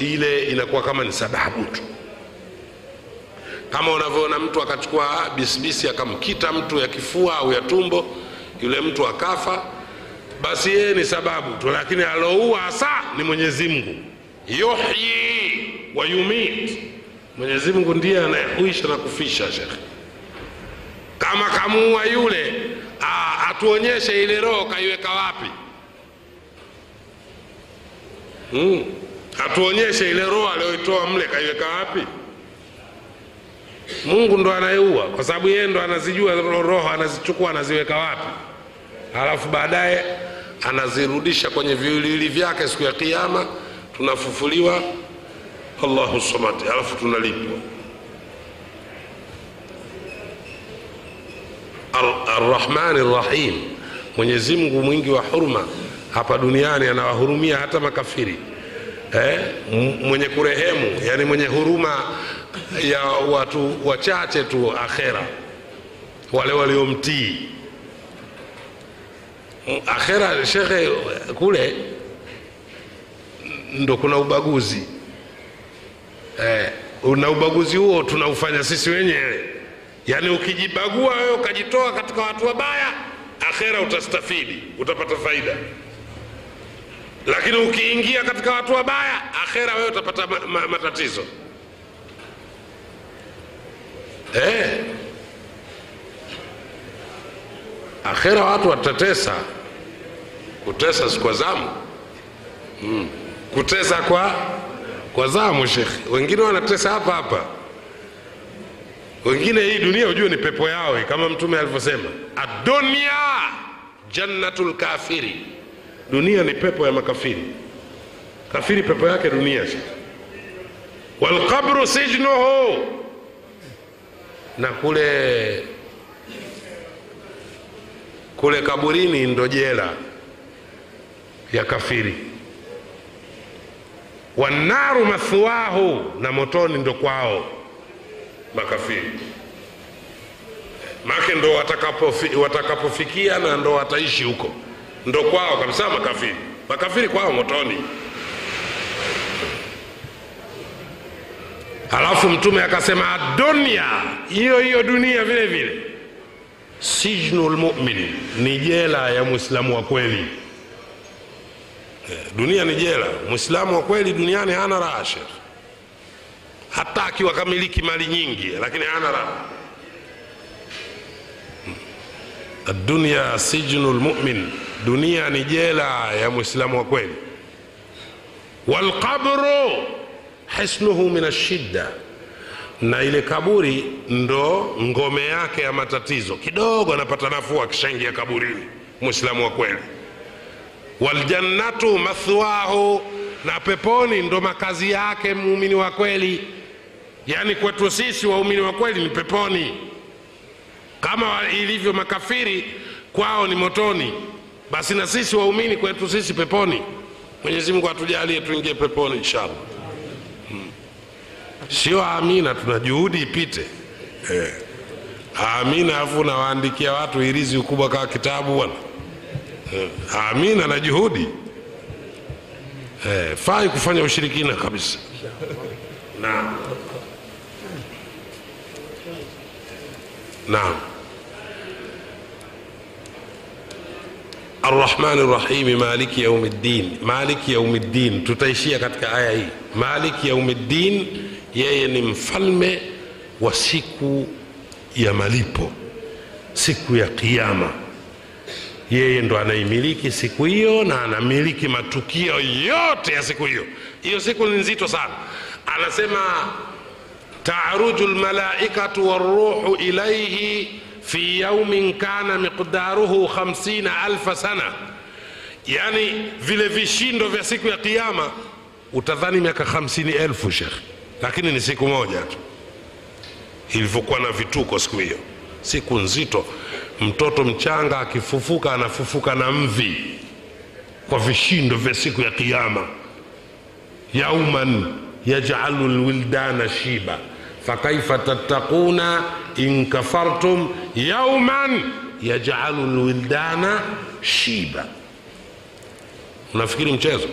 ile inakuwa kama ni sababu tu kama unavyoona mtu akachukua bisibisi akamkita mtu ya kifua au ya tumbo yule mtu akafa basi yeye ni sababu tu. Lakini aloua hasa ni mwenyezi mungu yuhyi wa yumit. Mwenyezi ndiye anayehuisha na kufisha shekhe kama kamuua yule atuonyeshe ile roho kaiweka wapi? Mm. atuonyeshe ile roho aliyoitoa mle kaiweka wapi? Mungu ndo anayeua kwa sababu yeye ndo anazijua roho anazichukua anaziweka wapi? Halafu baadaye anazirudisha kwenye viwiliwili vyake siku ya kiama tunafufuliwa. Allahu samad. Alafu tunalipwa. Ar- arrahmani rrahim mwenyezi mungu mwingi wa huruma. Hapa duniani anawahurumia hata makafiri. Eh? Mwenye kurehemu. Yani mwenye huruma ya watu wachache tu akhera. Wale waliomtii. Akhera shekhe kule ndo kuna ubaguzi. Eh, na ubaguzi huo tunaufanya sisi wenyewe. Yaani ukijibagua wewe ukajitoa katika watu wabaya akhera utastafidi utapata faida. Lakini ukiingia katika watu wabaya akhera wewe utapata ma, ma, matatizo. Eh. akhera watu watatesa kutesa sikwa zamu. Mm. Kutesa kwa kwa zamu shekhe wengine wanatesa hapa hapa. Wengine hii dunia hujue ni pepo yao kama mtume alivyosema adunia jannatu lkafiri dunia ni pepo ya makafiri. Kafiri pepo yake dunia shekhe walqabru sijnuhu. Na kule kule kaburini ndo jela ya kafiri wannaru mathwahu na motoni ndo kwao. Makafiri. Make ndo watakapofi, watakapofikia na ndo wataishi huko. Ndo kwao kabisa makafiri. Makafiri kwao motoni. Halafu mtume akasema dunia hiyo hiyo dunia vile vile. Sijnu lmumin ni jela ya mwislamu wa kweli dunia ni jela. Mwislamu wa kweli duniani hana raha shekh hata akiwa kamiliki mali nyingi lakini hana raha. Dunia sijnu lmumin dunia ni jela ya mwislamu wa kweli. Walqabru hisnuhu min ashidda na ile kaburi ndo ngome yake ya matatizo. Kidogo anapata nafuu akishaingia kaburini mwislamu wa kweli waljannatu mathwahu. Na peponi ndo makazi yake muumini wa kweli. Yaani kwetu sisi waumini wa kweli ni peponi. Kama ilivyo makafiri kwao ni motoni. Basi na sisi waumini kwetu sisi peponi. Mwenyezi mungu atujalie tuingie peponi inshallah. Hmm. sio amina tuna juhudi ipite. Eh. amina afu nawaandikia watu irizi ukubwa kama kitabu bwana. Amina na juhudi. Eh. fai kufanya ushirikina kabisa. Naam. Naam. Arrahmani rrahimi maliki yaumiddin maliki yaumiddin tutaishia katika aya hii. Maliki yaumiddin yeye ni mfalme wa siku ya malipo. Siku ya kiama yeye ndo anaimiliki siku hiyo na anamiliki matukio yote ya siku hiyo. Hiyo siku ni nzito sana. Anasema taruju lmalaikatu waruhu ilaihi fi yaumin kana miqdaruhu 50 alfa sana. Yani vile vishindo vya siku ya kiama utadhani miaka hamsini elfu shekhe lakini ni siku moja tu. Ilivyokuwa na vituko siku hiyo. Siku nzito mtoto mchanga akifufuka anafufuka na mvi kwa vishindo vya siku ya kiama yauman yajalu lwildana shiba fakaifa tattakuna in kafartum yauman yajalu lwildana shiba. Unafikiri mchezo?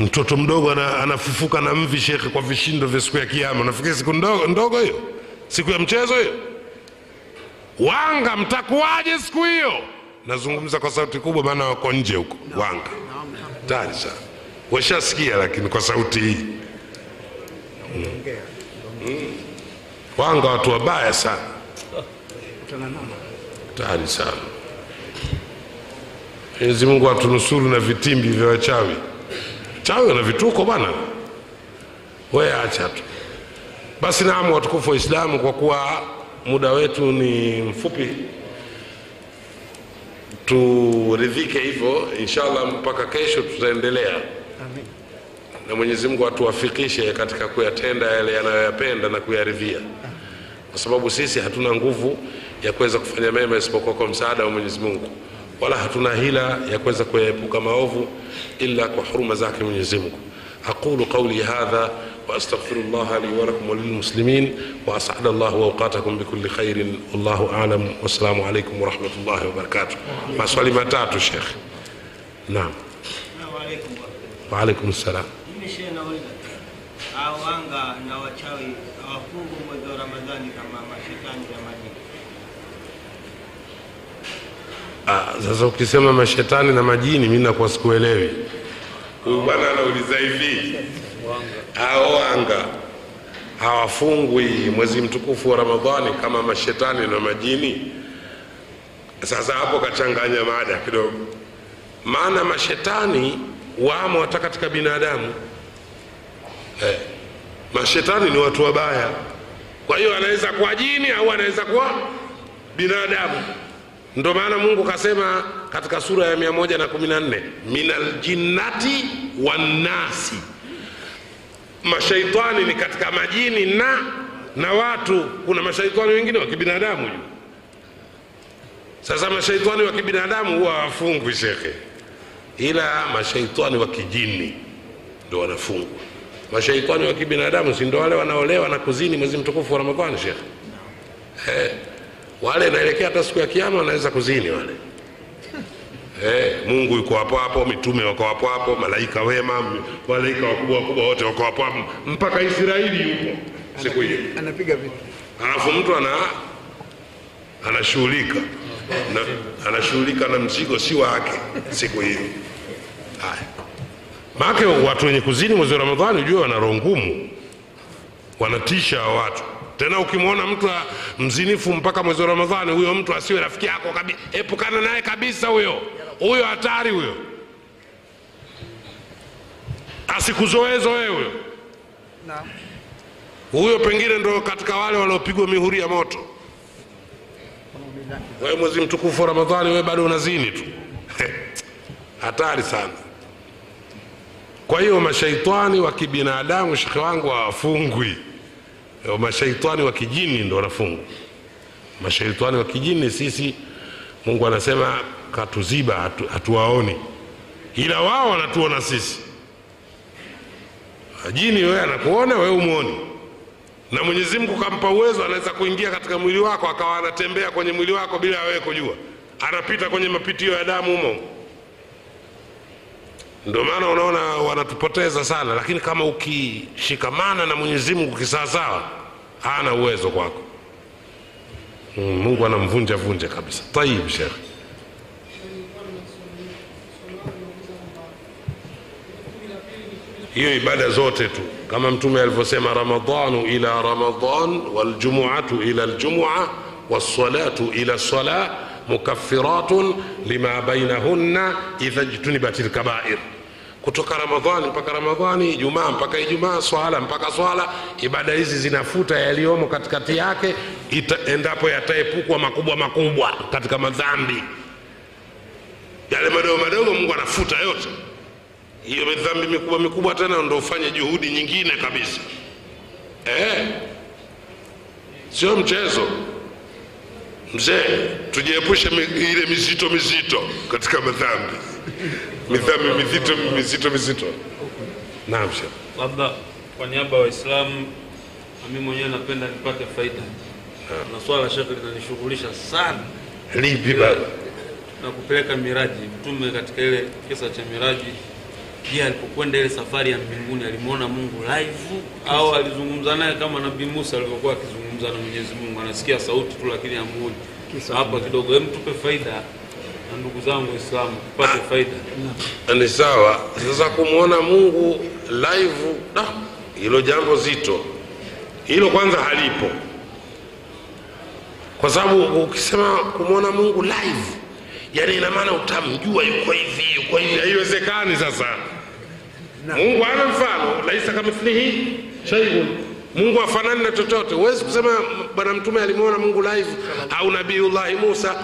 Mtoto mdogo anafufuka na mvi shekhe kwa vishindo vya siku ya kiama unafikiri siku ndogo, ndogo hiyo? Siku ya mchezo hiyo wanga mtakuwaje siku hiyo? Nazungumza kwa sauti kubwa maana wako nje huko. Wanga. Tari sana. Washasikia lakini kwa sauti hii. Ongea wanga watu wabaya sana. Kutana tari sana. Mwenyezi mungu atunusuru na vitimbi vya wachawi. Chawi wana vituko bwana. We acha tu. Basi Naam, watukufu wa islamu kwa kuwa muda wetu ni mfupi. Turidhike hivyo inshallah mpaka kesho tutaendelea. Amin. Na mwenyezi mungu atuwafikishe katika kuyatenda yale yanayoyapenda na kuyaridhia. Kwa sababu sisi hatuna nguvu ya kuweza kufanya mema isipokuwa kwa msaada wa mwenyezi mungu. Wala hatuna hila ya kuweza kuyaepuka maovu ila kwa huruma zake mwenyezi mungu. Aqulu qauli hadha واستغفر الله لي ولكم وللمسلمين واسعد الله اوقاتكم بكل خير والله اعلم والسلام عليكم ورحمه الله وبركاته maswali matatu shekh naam Assalamu alaikum. waalaikum salam Mimi shehe nauliza hao wanga na wachawi hawafungu mwezi wa Ramadhani kama mashetani na majini. Ah, sasa ukisema mashetani na majini mi nakuwa sikuelewi huyu bwana anauliza hivi hao anga hawafungwi mwezi mtukufu wa ramadhani kama mashetani na majini. Sasa hapo kachanganya mada kidogo. Maana mashetani wamo hata katika binadamu. Eh, mashetani ni watu wabaya. Kwa hiyo anaweza kuwa jini au anaweza kuwa binadamu. Ndo maana mungu kasema katika sura ya 114 minal jinnati wannasi mashaitani ni katika majini na na watu. Kuna mashaitani wengine wa kibinadamu juu. Sasa mashaitani wa kibinadamu huwa hawafungwi shekhe. Ila mashaitani wa kijini ndo wanafungwa. Mashaitani wa kibinadamu si ndo wale wanaolewa na kuzini mwezi mtukufu wa ramadhani shekhe? Eh, wale naelekea hata siku ya kiama wanaweza kuzini wale eh, mungu yuko hapo hapo mitume wako hapo hapo malaika wema malaika wakubwa wakubwa wote wako hapo hapo mpaka israeli yupo. Siku hiyo. Anapiga vitu alafu mtu ana anashughulika na, anashughulika na mzigo si wake siku hiyo. Haya. Maake watu wenye kuzini mwezi wa ramadhani ujue wana roho ngumu. Wanatisha watu tena ukimwona mtu mzinifu mpaka mwezi wa ramadhani huyo mtu asiwe rafiki yako kabi- epukana naye kabisa huyo. Huyo hatari huyo. Asikuzoezo wewe huyo. Huyo pengine ndo katika wale waliopigwa mihuri ya moto. Wewe mwezi mtukufu wa ramadhani wewe bado unazini tu. Hatari sana. Kwa hiyo mashaitani wa kibinadamu shekhe wangu hawafungwi. Eh, mashaitani wa kijini ndo wanafungwa mashaitani wa kijini sisi mungu anasema katuziba hatu, hatuwaoni. Ila wao wanatuona sisi. Jini wewe anakuona wewe umwoni na mwenyezi mungu kampa uwezo anaweza kuingia katika mwili wako akawa anatembea kwenye mwili wako bila wewe kujua. Anapita kwenye mapitio ya damu humo ndio maana unaona wanatupoteza sana lakini kama ukishikamana na mwenyezi mungu kisawasawa hana uwezo kwako. Mm, mungu anamvunja vunja kabisa. Tayib shekh hiyo ibada zote tu. Kama mtume alivyosema ramadanu ila ramadan waljumuatu ila ljumua wassalatu ila lsala mukaffiratun lima bainahunna idha jtunibat lkabair kutoka ramadhani mpaka ramadhani ijumaa mpaka ijumaa swala mpaka swala ibada hizi zinafuta yaliyomo katikati yake ita, endapo yataepukwa makubwa makubwa katika madhambi. Yale madogo madogo mungu anafuta yote. Hiyo midhambi mikubwa mikubwa tena ndo ufanye juhudi nyingine kabisa. Eh, sio mchezo. Mzee tujiepushe ile mizito mizito katika madhambi midhambi mizito mizito mizito. Naam sheikh labda kwa niaba ya Waislamu na mimi mwenyewe napenda nipate faida. Na swala shekhe linanishughulisha sana. Lipi baba? Na kupeleka miraji. Mtume katika ile kisa cha miraji je alipokwenda ile safari ya mbinguni alimwona mungu live au alizungumza naye kama nabii musa alivyokuwa akizungumza na mwenyezi mungu. Anasikia sauti tu lakini hamuoni. hapa kidogo hem tupe faida na ndugu zangu waislamu tupate faida. Ni sawa. Sasa kumwona mungu live da hilo jambo zito. Hilo kwanza halipo. Kwa sababu ukisema kumwona mungu live yani ina maana utamjua yuko hivi yuko hivi. Haiwezekani sasa. Mungu ana mfano. Laisa kamithlihi shaiun mungu afanani na chochote. Huwezi kusema bwana mtume alimwona mungu live au nabiullahi musa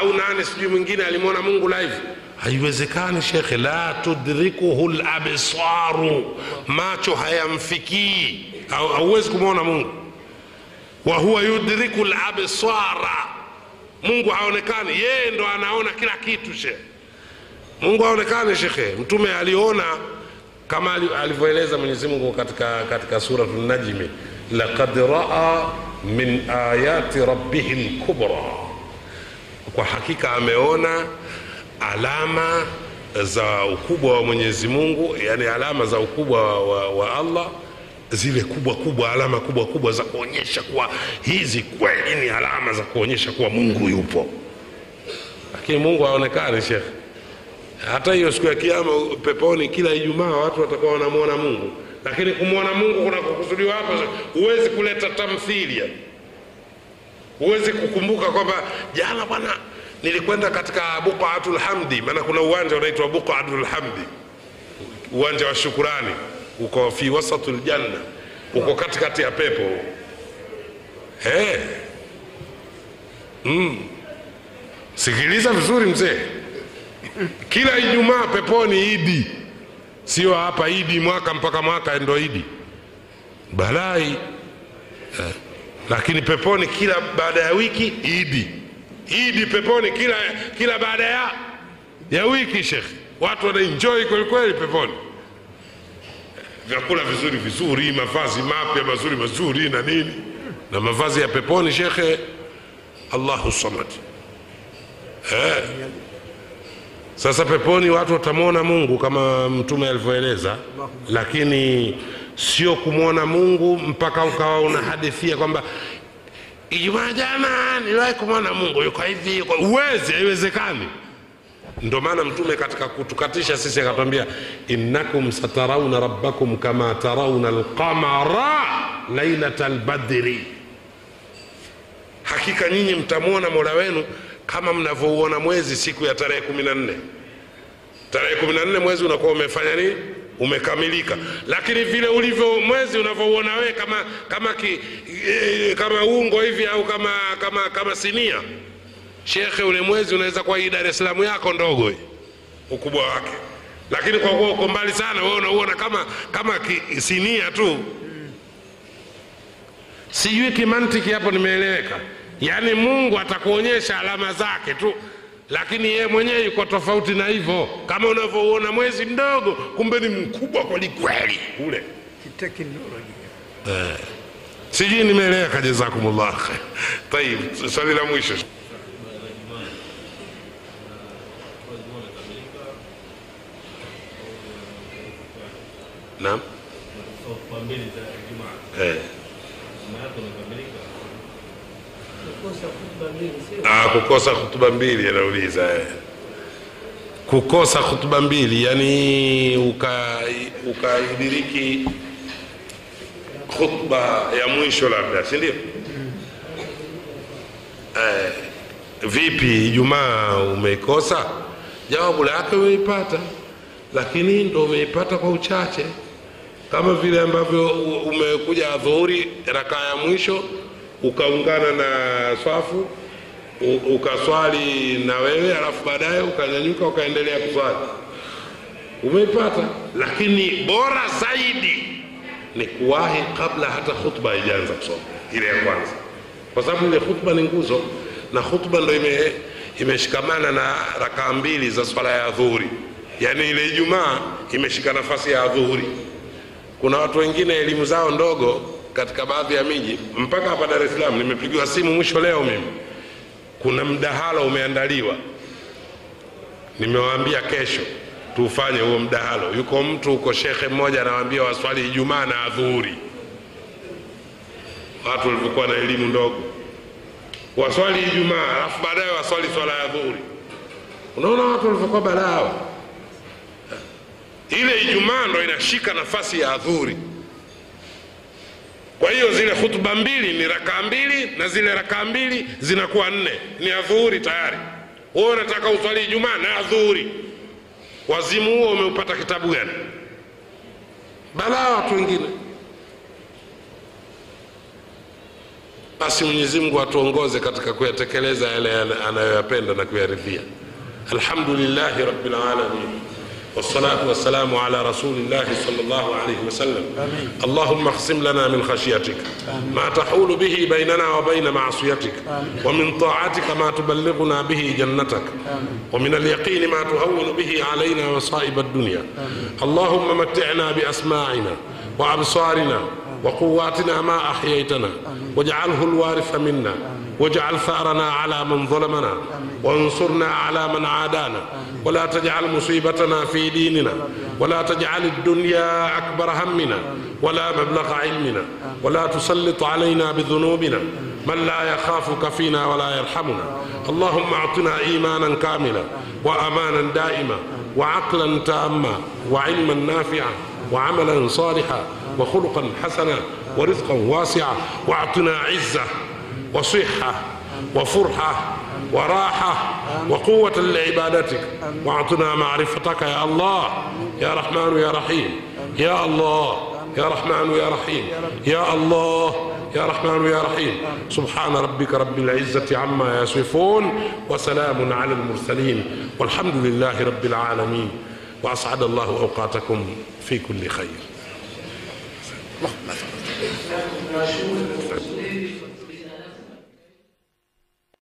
au nane sijui mwingine alimwona mungu live. Haiwezekani shekhe. La tudrikuhu labsaru macho hayamfikii. Hau- hauwezi kumwona mungu. Wa huwa yudriku labsara mungu haonekani. Yeye ndo anaona kila kitu shekhe. Mungu aonekane shekhe. Mtume aliona kama alivyoeleza mwenyezi mungu katika, katika suratu najmi laqad raa min ayati rabbihi lkubra kwa hakika ameona alama za ukubwa wa mwenyezi mungu yani alama za ukubwa wa, wa allah zile kubwa kubwa alama kubwa kubwa za kuonyesha kuwa hizi kweli ni alama za kuonyesha kuwa mungu yupo. Lakini mungu haonekani shekhe hata hiyo siku ya kiama peponi kila ijumaa watu watakuwa wanamwona mungu. Lakini kumwona mungu kunakokusudiwa hapa huwezi kuleta tamthilia. Huwezi kukumbuka kwamba jana bwana nilikwenda katika buqaatul hamdi. Maana kuna uwanja unaitwa buqaatul hamdi. Uwanja wa shukurani. Uko fi wasatu ljanna uko katikati ya pepo. Hey. mm. sikiliza vizuri mzee kila ijumaa peponi idi. Sio hapa idi mwaka mpaka mwaka ndo idi. Balai eh. lakini peponi kila baada ya wiki idi. Idi peponi kila kila baada ya ya wiki shekhe watu wanaenjoi kwelikweli peponi. Vyakula vizuri vizuri mavazi mapya mazuri mazuri na nini. Na mavazi ya peponi shekhe allahu samad. Eh. Sasa peponi watu watamwona mungu kama mtume alivyoeleza lakini sio kumwona mungu mpaka ukawa unahadithia kwamba ijumaa jana niliwahi kumwona mungu yuko hivi uwezi haiwezekani. Ndo maana mtume katika kutukatisha sisi akatwambia innakum satarauna rabbakum kama tarauna alqamara lailata lbadri hakika nyinyi mtamwona mola wenu kama mnavyouona mwezi siku ya tarehe kumi na nne. Tarehe kumi na nne mwezi unakuwa umefanya nini? Umekamilika. Lakini vile ulivyo mwezi unavyouona wewe kama kama ki, e, kama ungo hivi au kama kama kama sinia. Shekhe ule mwezi unaweza kuwa hii dar es salaam yako ndogo ukubwa wake. Lakini kwa kuwa uko mbali sana wewe unauona kama kama ki, sinia tu. Sijui kimantiki hapo nimeeleweka yaani mungu atakuonyesha alama zake tu lakini yeye mwenyewe yuko tofauti na hivyo. Kama unavyouona mwezi mdogo kumbe ni mkubwa kwelikweli ule eh. sijui nimeeleweka jazakumullah khair tayib swali la mwisho. Naam. Eh. Ah, kukosa hutuba mbili anauliza eh. kukosa hutuba mbili yani ukaidiriki uka khutba ya mwisho labda si ndio? Eh, vipi ijumaa umeikosa? Jawabu lake umeipata lakini ndo umeipata kwa uchache. Kama vile ambavyo umekuja adhuhuri rakaa ya mwisho ukaungana na swafu ukaswali na wewe alafu baadaye ukanyanyuka ukaendelea kuswali. Umeipata lakini bora zaidi ni kuwahi kabla hata khutba haijaanza kusoma ile ya kwanza. Kwa sababu ile khutba ni nguzo na khutba ndo ime, imeshikamana na rakaa mbili za swala ya dhuhuri yaani ile ijumaa imeshika nafasi ya dhuhuri kuna watu wengine elimu zao ndogo katika baadhi ya miji mpaka hapa dar es salaam nimepigiwa simu mwisho leo mimi. Kuna mdahalo umeandaliwa. Nimewaambia kesho tufanye huo mdahalo. Yuko mtu huko shekhe mmoja anawaambia waswali ijumaa na adhuhuri. Watu walivyokuwa na elimu ndogo. Waswali ijumaa alafu baadaye waswali swala ya dhuhuri unaona watu walivyokuwa balaa ile ijumaa ndo inashika nafasi ya adhuhuri kwa hiyo zile hutuba mbili ni rakaa mbili na zile rakaa mbili zinakuwa nne. Ni adhuhuri tayari. Wewe unataka uswali ijumaa na adhuhuri. Wazimu huo umeupata kitabu gani? Balaa watu wengine. Basi mwenyezi mungu atuongoze katika kuyatekeleza yale anayoyapenda na kuyaridhia. Alhamdulillahi rabbil alamin والصلاة والسلام على رسول الله صلى الله عليه وسلم. آمين. اللهم اقسم لنا من خشيتك ما تحول به بيننا وبين معصيتك ومن طاعتك ما تبلغنا به جنتك ومن اليقين ما تهون به علينا مصائب الدنيا. اللهم متعنا بأسماعنا وأبصارنا وقواتنا ما أحييتنا واجعله الوارث منا. واجعل ثأرنا على من ظلمنا وانصرنا على من عادانا. ولا تجعل مصيبتنا في ديننا ولا تجعل الدنيا أكبر همنا ولا مبلغ علمنا. ولا تسلط علينا بذنوبنا. من لا يخافك فينا ولا يرحمنا. اللهم أعطنا إيمانا كاملا وأمانا دائما وعقلا تاما وعلما نافعا وعملا صالحا وخلقا حسنا ورزقا واسعا واعطنا عزة وصحة وفرحة وراحة وقوة لعبادتك. وأعطنا معرفتك يا الله يا رحمن يا رحيم. يا الله يا رحمن يا رحيم. يا الله يا رحمن يا رحيم. سبحان ربك رب العزة عما يصفون وسلام على المرسلين. والحمد لله رب العالمين. وأسعد الله أوقاتكم في كل خير. اللهم